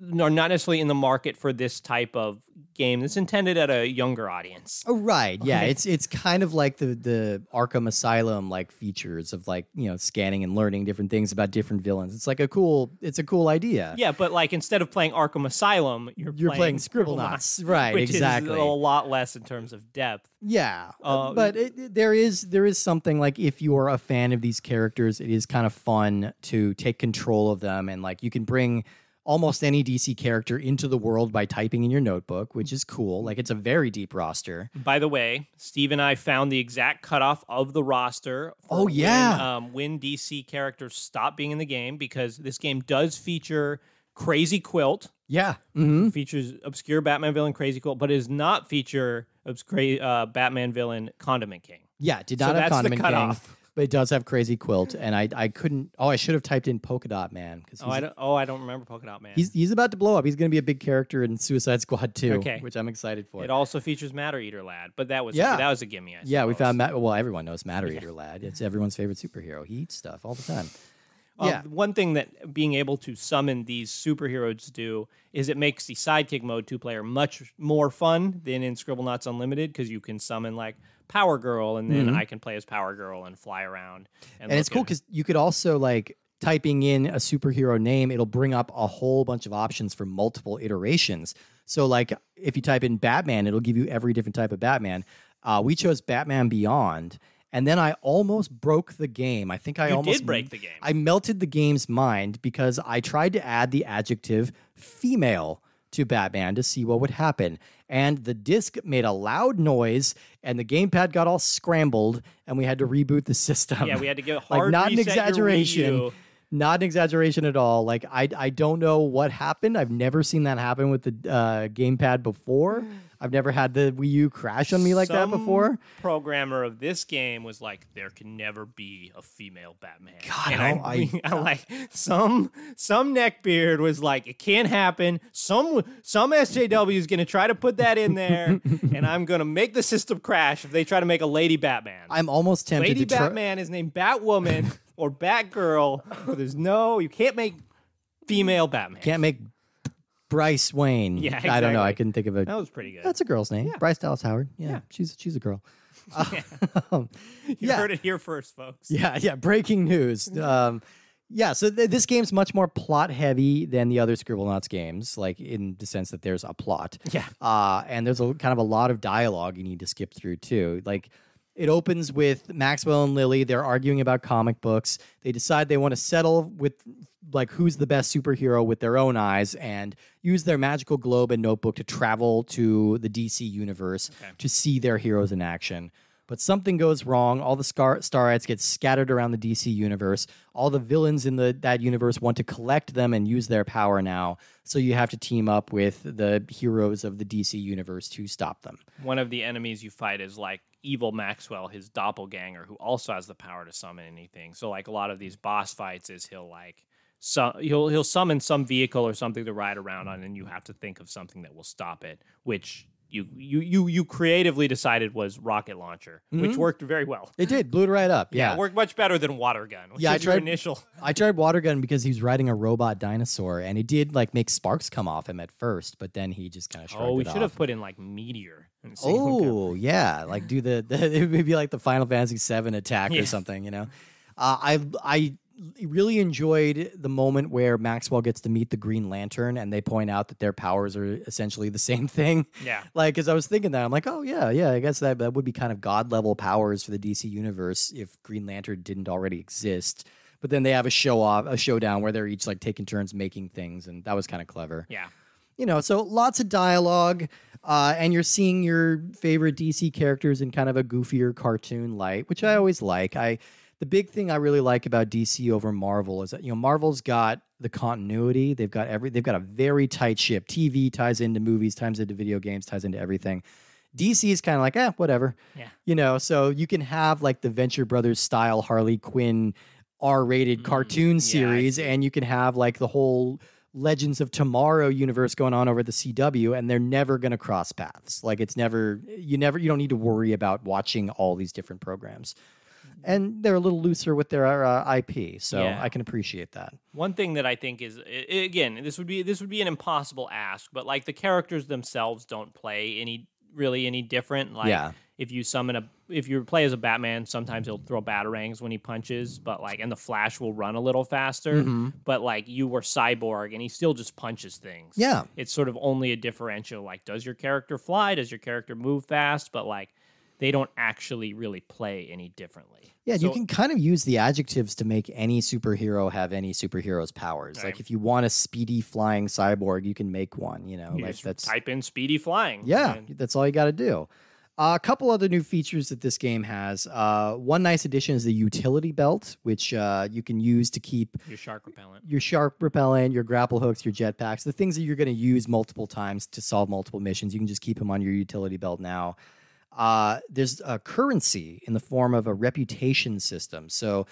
or not necessarily in the market for this type of game that's intended at a younger audience. Oh, right. Yeah, it's it's kind of like the the Arkham Asylum like features of like you know scanning and learning different things about different villains. It's like a cool. It's a cool idea. Yeah, but like instead of playing Arkham Asylum, you're, You're playing Scribblenauts, Scribblenauts, right? which exactly. is a lot less in terms of depth. Yeah, Uh, but it, it- there is there is something like if you are a fan of these characters, it is kind of fun to take control of them and like you can bring almost any DC character into the world by typing in your notebook, which is cool. Like it's a very deep roster. By the way, Steve and I found the exact cutoff of the roster. for Oh, when, yeah. um, when DC characters stop being in the game because this game does feature Crazy Quilt, Yeah. hmm features obscure Batman villain Crazy Quilt, but it does not feature obscure uh, Batman villain Condiment King. Yeah. Did So not have that's the Condiment King. But it does have Crazy Quilt, and I I couldn't. Oh, I should have typed in Polka Dot Man because Oh, I don't. Oh, I don't remember Polka Dot Man. he's he's about to blow up. He's going to be a big character in Suicide Squad 2, Okay. which I'm excited for. it also features Matter Eater Lad, but that was Yeah. that was a gimme. I yeah, we found Matt. Well, everyone knows Matter Eater Lad. It's everyone's favorite superhero. He eats stuff all the time. Um, yeah. One thing that being able to summon these superheroes do is it makes the sidekick mode two player much more fun than in Scribble Scribblenauts Unlimited because you can summon like Power Girl and then I can play as Power Girl and fly around. And, Mm-hmm. and it's cool because you could also like typing in a superhero name it'll bring up a whole bunch of options for multiple iterations so like if you type in batman it'll give you every different type of batman uh, we chose batman beyond and then i almost broke the game. I think i You almost did break the game. i melted the game's mind because i tried to add the adjective female to batman to see what would happen. And the disc made a loud noise and the gamepad got all scrambled and we had to reboot the system. Yeah, we had to get a like hard not an reset your Wii exaggeration. U. not an exaggeration at all. Like i i don't know what happened. I've never seen that happen with the uh, gamepad before i've never had the wii u crash on me like that Some before Programmer of this game was like, there can never be a female Batman. God, and how I, I like some some neckbeard was like, it can't happen. Some some SJW is gonna try to put that in there, and I'm gonna make the system crash if they try to make a lady Batman. i'm almost tempted lady try Batman is named Batwoman or Batgirl, but there's no you can't make female Batman. can't make bryce wayne Yeah, i don't know i couldn't think of a that was pretty good. that's a girl's name bryce dallas howard yeah, Yeah. she's she's a girl Yeah, you yeah. heard it here first, folks. Yeah, yeah. Breaking news. Um, yeah, so th- this game's much more plot heavy than the other Scribblenauts games, like in the sense that there's a plot. Yeah. Uh, and there's a kind of a lot of dialogue you need to skip through too. Like it opens with Maxwell and Lily. They're arguing about comic books. They decide they want to settle with like who's the best superhero with their own eyes and use their magical globe and notebook to travel to the DC universe Okay. to see their heroes in action. But something goes wrong. All the star Starites get scattered around the DC universe. All the villains in the that universe want to collect them and use their power now. So you have to team up with the heroes of the DC universe to stop them. one of the enemies you fight is like evil Maxwell, his doppelganger, who also has the power to summon anything. So like a lot of these mm. boss fights is he'll like so he'll he'll summon some vehicle or something to ride around on, and you have to think of something that will stop it, which you you you you creatively decided was rocket launcher, which worked very well. It did, blew it right up. Yeah, Yeah. it worked much better than water gun. Which Yeah, I tried- initial. I tried water gun because he was riding a robot dinosaur and it did like make sparks come off him at first, but then he just kind of shrugged Oh, we should have put in like meteor. and see what Oh yeah, like do the, the it would be like the Final Fantasy VII attack Yeah. or something, you know. Uh, I I really enjoyed the moment where Maxwell gets to meet the Green Lantern and they point out that their powers are essentially the same thing. yeah. Like, as I was thinking that, I'm like, oh yeah, yeah, I guess that that would be kind of god level powers for the DC universe if Green Lantern didn't already exist. But then they have a show off, a showdown where they're each like taking turns making things, and that was kind of clever Yeah. you know, so lots of dialogue, uh, and you're seeing your favorite DC characters in kind of a goofier cartoon light, which I always like. I the big thing I really like about DC over Marvel is that you know Marvel's got the continuity. They've got every they've got a very tight ship. TV ties into movies, ties into video games, ties into everything. DC is kind of like, eh, whatever. Yeah. You know, so you can have like the Venture Brothers style Harley Quinn R-rated cartoon yeah, series, and you can have like the whole Legends of Tomorrow universe going on over the CW, and they're never going to cross paths. Like it's never, you never, you don't need to worry about watching all these different programs. And they're a little looser with their uh, IP, so Yeah. I can appreciate that. One thing that I think is again, this would be this would be an impossible ask, but like the characters themselves don't play any really any different. Like Yeah. if you summon a if you play as a Batman, sometimes he'll throw batarangs when he punches, but like and the Flash will run a little faster. Mm-hmm. But like you were Cyborg and he still just punches things. Yeah. It's sort of only a differential. Like, does your character fly? Does your character move fast? But like they don't actually really play any differently. Yeah, you can kind of use the adjectives to make any superhero have any superhero's powers. Right. Like if you want a speedy flying cyborg, you can make one. You know, You like just that's type in speedy flying. Yeah, and- that's all you got to do. Uh, a couple other new features that this game has. Uh, one nice addition is the utility belt, which uh, you can use to keep your shark repellent. your shark repellent, your grapple hooks, your jetpacks, the things that you're going to use multiple times to solve multiple missions. You can just keep them on your utility belt now. Uh, there's a currency in the form of a reputation system. So,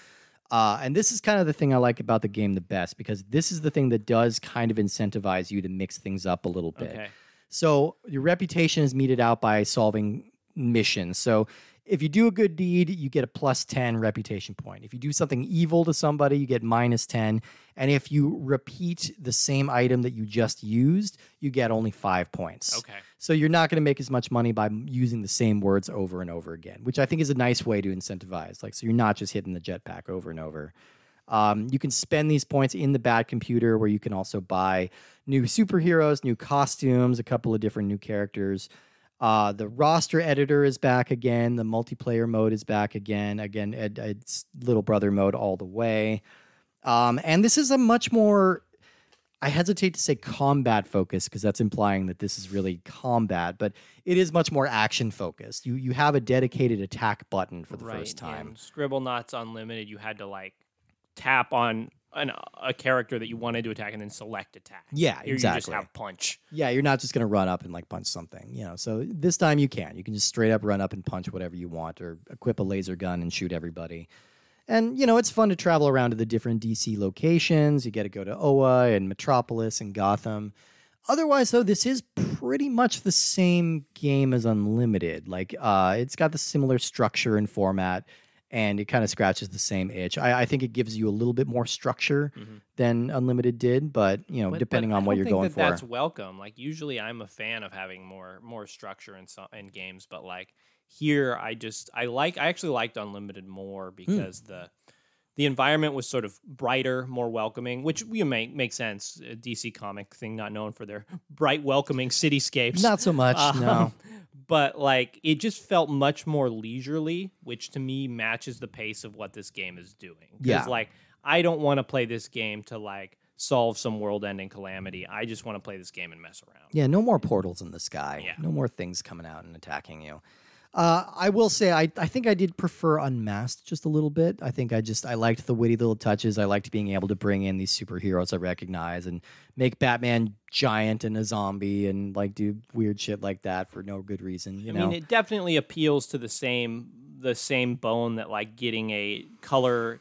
uh, and this is kind of the thing I like about the game the best because this is the thing that does kind of incentivize you to mix things up a little bit. Okay. So your reputation is meted out by solving missions. So if you do a good deed, you get a plus 10 reputation point. If you do something evil to somebody, you get minus 10. And if you repeat the same item that you just used, you get only five points. Okay. So you're not going to make as much money by using the same words over and over again, which I think is a nice way to incentivize. Like, so you're not just hitting the jetpack over and over. Um, you can spend these points in the Bat Computer where you can also buy new superheroes, new costumes, a couple of different new characters. Uh, the roster editor is back again. The multiplayer mode is back again. Again, it, it's little brother mode all the way. Um, and this is a much more, I hesitate to say combat focused because that's implying that this is really combat, but it is much more action focused. You you have a dedicated attack button for the first time. Scribblenauts Unlimited, you had to like tap on an, a character that you wanted to attack and then select attack. Yeah, Here you just exactly. have punch. Yeah, you're not just going to run up and like punch something, you know. So this time you can. You can just straight up run up and punch whatever you want or equip a laser gun and shoot everybody. And you know, it's fun to travel around to the different DC locations. You get to go to Oa and Metropolis and Gotham. Otherwise, though, this is pretty much the same game as Unlimited. Like, uh, it's got the similar structure and format, and it kind of scratches the same itch. I, I think it gives you a little bit more structure Mhm. than Unlimited did, but you know, But- depending but on what you're going that for. That's welcome. Like usually, I'm a fan of having more more structure in in games, but like here, I just I like I actually liked Unlimited Hmm. more because the the environment was sort of brighter, more welcoming, which you may make sense. A DC comic thing, not known for their bright, welcoming cityscapes. Not so much, Um, no. But like it just felt much more leisurely, which to me matches the pace of what this game is doing. Yeah. like I don't want to play this game to like solve some world-ending calamity. I just want to play this game and mess around. Yeah, no more portals in the sky. Yeah. No more things coming out and attacking you. Uh, I will say, I, I think I did prefer Unmasked just a little bit. I think I just I liked the witty little touches. I liked being able to bring in these superheroes I recognize and make Batman giant and a zombie and like do weird shit like that for no good reason. You I know, mean, it definitely appeals to the same the same bone that like getting a color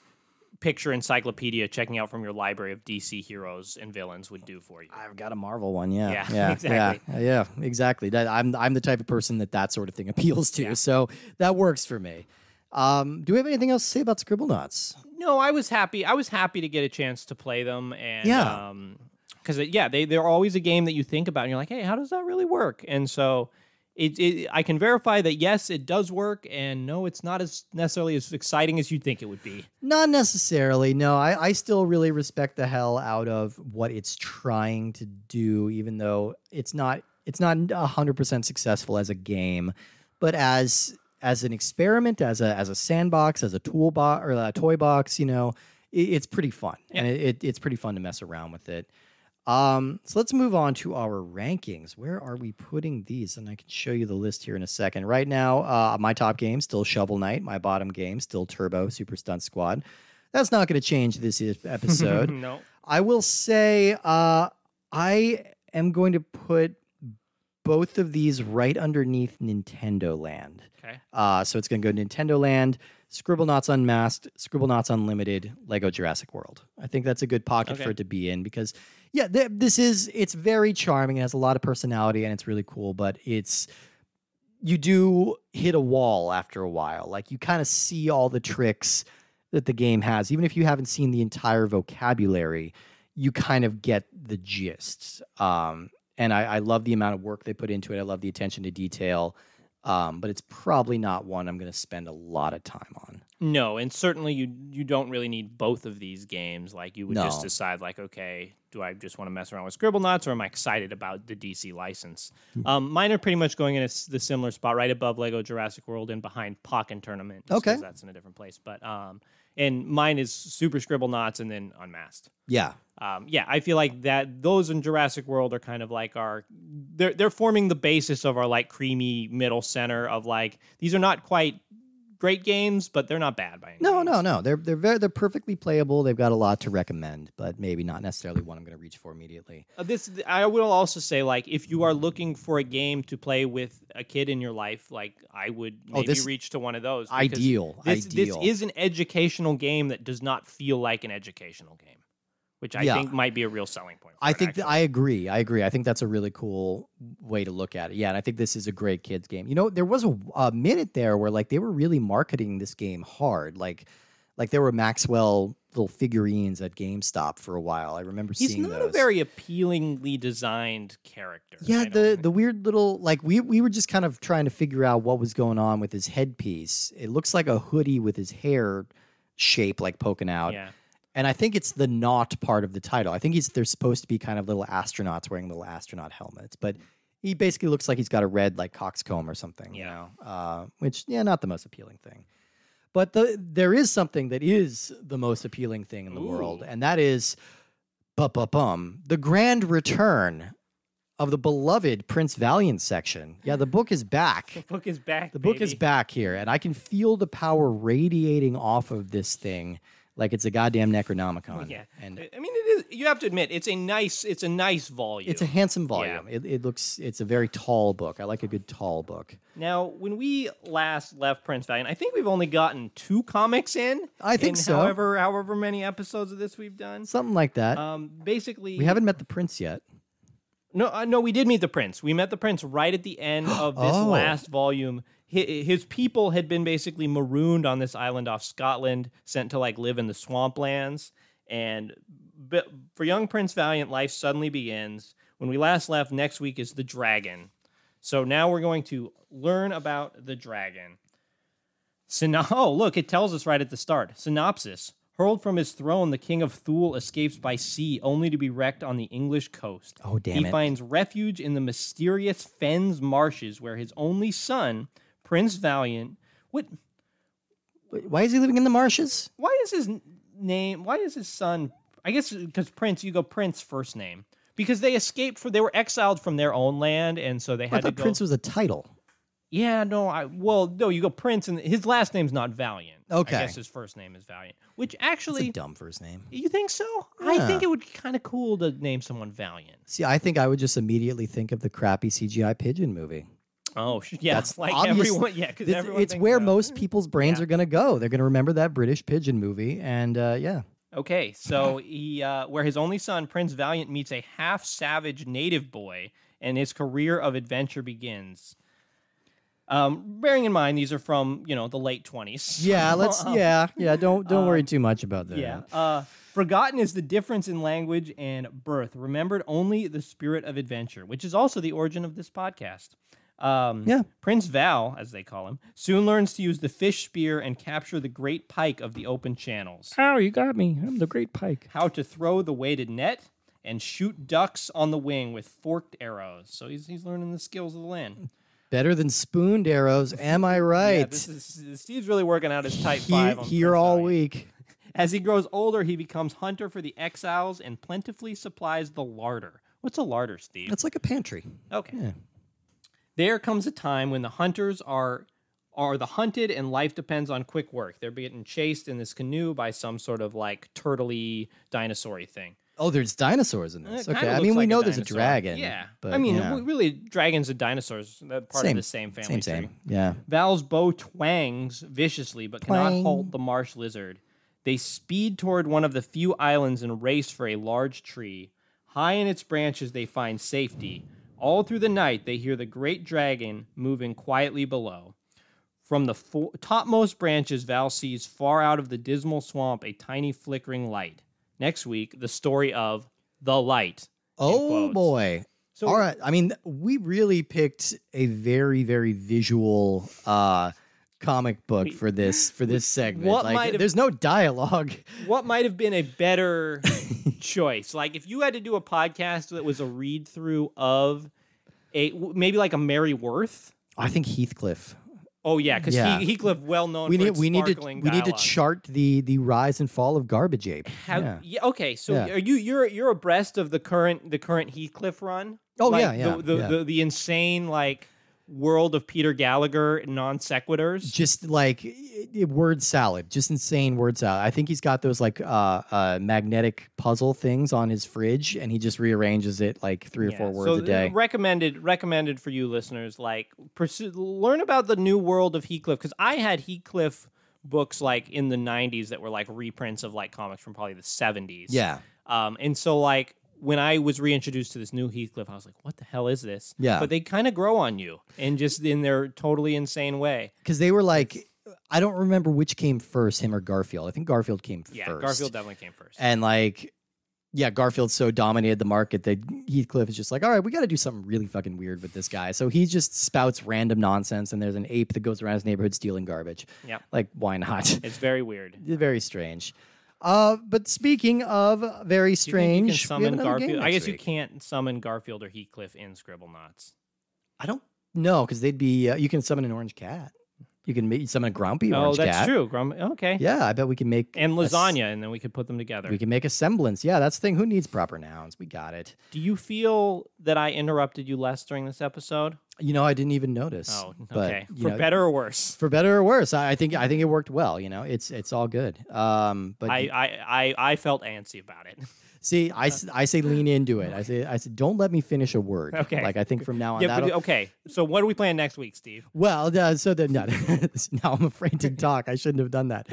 picture encyclopedia checking out from your library of DC heroes and villains would do for you. I've got a Marvel one. Yeah, Yeah, yeah, exactly. yeah, yeah, exactly. That, I'm I'm the type of person that that sort of thing appeals to. Yeah. So that works for me. Um, do we have anything else to say about Scribblenauts? No, I was happy. I was happy to get a chance to play them, and Yeah. um, because yeah, they they're always a game that you think about, and you're like, hey, how does that really work? And so. It, it, I can verify that yes, it does work, and no, it's not as necessarily as exciting as you'd think it would be. Not necessarily. No, I, I still really respect the hell out of what it's trying to do, even though it's not it's not hundred percent successful as a game, but as as an experiment, as a as a sandbox, as a toolbox or a toy box, you know, it, it's pretty fun, and it, it, it's pretty fun to mess around with it. Um, so let's move on to our rankings. Where are we putting these? And I can show you the list here in a second. Right now, uh, my top game still Shovel Knight. My bottom game still Turbo Super Stunt Squad. That's not going to change this episode. no, I will say uh, I am going to put both of these right underneath Nintendo Land. okay, Uh, so it's going to go Nintendo Land, Scribblenauts Unmasked, Scribblenauts Unlimited, Lego Jurassic World. I think that's a good pocket Okay. for it to be in because, yeah, th- this is it's very charming. It has a lot of personality and it's really cool, but it's you do hit a wall after a while. Like you kind of see all the tricks that the game has, even if you haven't seen the entire vocabulary. You kind of get the gist. Um, and I, I love the amount of work they put into it. I love the attention to detail. Um, but it's probably not one I'm going to spend a lot of time on. no, and certainly you you don't really need both of these games. Like you would just decide, like, okay, do I just want to mess around with Scribblenauts, or am I excited about the DC license? Hmm. Um, mine are pretty much going in a the similar spot, right above Lego Jurassic World and behind Pokken Tournament. Okay. that's in a different place. But um, and mine is Super Scribblenauts and then Unmasked. Yeah. um, yeah, I feel like that those in Jurassic World are kind of like our they're they're forming the basis of our like creamy middle center of like these are not quite great games, but they're not bad by any No, means. no, no. They're they're very they're perfectly playable. They've got a lot to recommend, but maybe not necessarily one I'm going to reach for immediately. Uh, this I will also say like if you are looking for a game to play with a kid in your life, like I would maybe Oh, this- reach to one of those. Ideal, This, ideal. this is an educational game that does not feel like an educational game, which I Yeah. think might be a real selling point. I think actually. I agree. I agree. I think that's a really cool way to look at it. Yeah, and I think this is a great kids game. You know, there was a, a minute there where like they were really marketing this game hard. Like, like there were Maxwell little figurines at GameStop for a while. I remember he's seeing not those. a very appealingly designed character. yeah, I the the weird little like we we were just kind of trying to figure out what was going on with his headpiece. It looks like a hoodie with his hair shape like poking out. yeah. And I think it's the not part of the title. I think he's they're supposed to be kind of little astronauts wearing little astronaut helmets, but he basically looks like he's got a red like coxcomb or something, you know. Uh, which yeah, not the most appealing thing. But the there is something that is the most appealing thing in the world, and that is bu- bu- bum the grand return of the beloved Prince Valiant section. Yeah, the book is back. The book is back. The book is back here, and I can feel the power radiating off of this thing like it's a goddamn Necronomicon. Yeah, and I mean, it is. You have to admit, it's a nice. It's a nice volume. it's a handsome volume. It, it looks. It's a very tall book. I like a good tall book. Now, when we last left Prince Valiant, I think we've only gotten two comics in. I think in so. However, however many episodes of this we've done. Something like that. Um, basically, we haven't met the prince yet. No, uh, no, we did meet the prince. We met the prince right at the end of this Oh. last volume. Hi- His people had been basically marooned on this island off Scotland, sent to like live in the swamplands. And for young Prince Valiant, life suddenly begins. When we last left, next week is the dragon. So now we're going to learn about the dragon. Syno- oh, look, it tells us right at the start. Synopsis Hurled from his throne, the king of Thule escapes by sea, only to be wrecked on the English coast. Oh, damn he it. finds refuge in the mysterious Fens marshes, where his only son, Prince Valiant. What? Why is he living in the marshes? Why is his name? Why is his son? I guess because Prince, you go Prince first name because they escaped for they were exiled from their own land, and so they I had to thought go. Prince was a title. Yeah, no, I well, no, you go Prince, and his last name's not Valiant. Okay. I guess his first name is Valiant, which actually, a dumb first name. you think so? I think it would be kind of cool to name someone Valiant. See, I think I would just immediately think of the crappy CGI pigeon movie. Oh, yeah, That's like obvious- everyone, yeah, because It's, everyone. it's where about- most people's brains Yeah. are going to go. They're going to remember that British pigeon movie, and uh, yeah, Okay, so he, uh, where his only son, Prince Valiant, meets a half savage native boy, and his career of adventure begins. Um, bearing in mind these are from you know the late twenties. yeah. Let's yeah, yeah. Don't don't worry too much about that. Um, Yeah. Uh, forgotten is the difference in language and birth. Remembered only the spirit of adventure, which is also the origin of this podcast. Um, Yeah. Prince Val, as they call him, soon learns to use the fish spear and capture the great pike of the open channels. Ow, you got me. I'm the great pike. How to throw the weighted net and shoot ducks on the wing with forked arrows. So he's, he's learning the skills of the land. Better than spooned arrows. Am I right? Yeah, this is, Steve's really working out his type He- five. here Prince all Valiant. week. As he grows older, he becomes hunter for the exiles and plentifully supplies the larder. What's a larder, Steve? It's like a pantry. okay. yeah. There comes a time when the hunters are are the hunted and life depends on quick work. They're getting chased in this canoe by some sort of like turtley dinosaur thing. Oh, there's dinosaurs in this. Okay, I mean we like know there's a dragon. Yeah, but, I mean, yeah. really, dragons and dinosaurs they're part Same- of the same family same, tree. same. Yeah. Val's bow twangs viciously, but cannot halt the marsh lizard. They speed toward one of the few islands and race for a large tree. High in its branches, they find safety. All through the night, they hear the great dragon moving quietly below. From the fo- topmost branches, Val sees far out of the dismal swamp a tiny flickering light. Next week, the story of the light. Oh boy. So, All right. I mean, we really picked a very, very visual uh comic book for this for this segment. What like, might have- there's no dialogue. what might have been a better choice? Like if you had to do a podcast that was a read through of a maybe like a Mary Worth. I think Heathcliff. Oh yeah, because Yeah. he, Heathcliff, well known. We for need we need to sparkling we need to chart the the rise and fall of Garbage Ape. How, yeah. yeah. Okay. So Yeah. are you you're you're abreast of the current the current Heathcliff run? Oh, Like, yeah, yeah, The the, yeah. The, the insane like world of Peter Gallagher non sequiturs. just like word salad, just insane word salad. I think he's got those like uh, uh, magnetic puzzle things on his fridge, and he just rearranges it like three or four words so a uh, day. Recommended, recommended for you listeners. Like, pursue, learn about the new world of Heathcliff because I had Heathcliff books like in the '90s that were like reprints of like comics from probably the '70s. Yeah, Um, and so like when I was reintroduced to this new Heathcliff, I was like, "What the hell is this?" Yeah. But they kind of grow on you, and just in their totally insane way. because they were like, I don't remember which came first, him or Garfield. I think Garfield came Yeah, first. Garfield definitely came first. and like. Yeah, Garfield so dominated the market that Heathcliff is just like, all right, we got to do something really fucking weird with this guy. So he just spouts random nonsense, and there's an ape that goes around his neighborhood stealing garbage. Yeah, Like, why not? It's very weird. Very strange. Uh, but speaking of very Do you strange, You can we have summon Garfield. I next guess you week. can't summon Garfield or Heathcliff in Scribblenauts. I don't know because they'd be. Uh, you can summon an orange cat. You can make, summon a grumpy Oh, orange that's cat. true. Grum- okay. Yeah, I bet we can make And a s- lasagna, and then we could put them together. We can make a semblance. Yeah, that's the thing. Who needs proper nouns? We got it. Do you feel that I interrupted you less during this episode? You know, I didn't even notice. Oh, okay. you For know, better or worse? for better or worse, I, I think I think it worked well. You know, it's it's all good. Um, but I felt antsy about it. see, I, I say lean into it. I say I said don't let me finish a word. Okay. Like I think from now on, yeah, but, okay. So what are we playing next week, Steve? Well, uh, so that no, now I'm afraid to talk. I shouldn't have done that.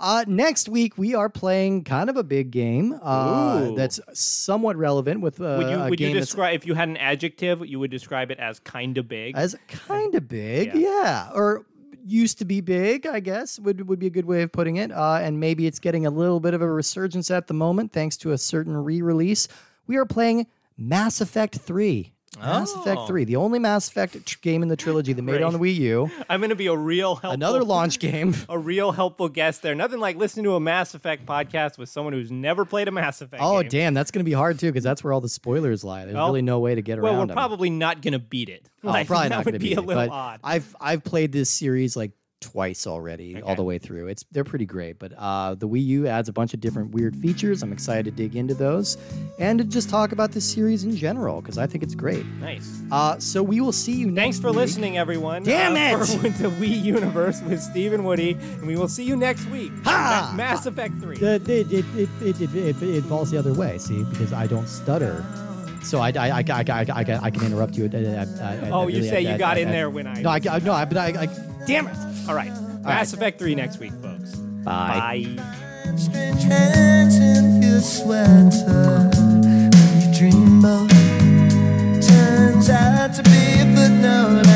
Uh, next week we are playing kind of a big game uh, that's somewhat relevant with uh, Would you would you describe if you had an adjective, you would describe it as kind of big? as kind of big, Yeah. yeah. or used to be big. I guess would would be a good way of putting it. Uh, and maybe it's getting a little bit of a resurgence at the moment thanks to a certain re-release. We are playing Mass Effect Three. Mass Effect Oh. 3, the only Mass Effect tr- game in the trilogy that made it on the Wii U. I'm going to be a real helpful, Another launch game. a real helpful guest there. Nothing like listening to a Mass Effect podcast with someone who's never played a Mass Effect. Oh game. damn, that's gonna be hard too, because that's where all the spoilers lie. There's Well- really no way to get around Well, we're them. probably not going to beat it. Oh, Like, probably that not would gonna be beat a it, little but odd. I've I've played this series like twice already, all the way through. It's they're pretty great, but uh, the Wii U adds a bunch of different weird features. I'm excited to dig into those and to just talk about this series in general because I think it's great. Nice. Uh, so we will see you. Thanks for week. listening, everyone. Damn uh, it! For the Wii Universe with Steve and Woody, and we will see you next week. Ha! Mass Effect 3. Uh, it, it, it, it, it, it, it falls the other way, see, because I don't stutter. So I, I, I, I, I, I, I can interrupt you. uh, uh, uh, oh, uh, you say you got in there when I. No, I, I- no, I, but I, I, damn it. All right. Mass Effect 3 next week, folks. Bye. Bye. Strange hands in your sweater when you dream of turns out to be a footnote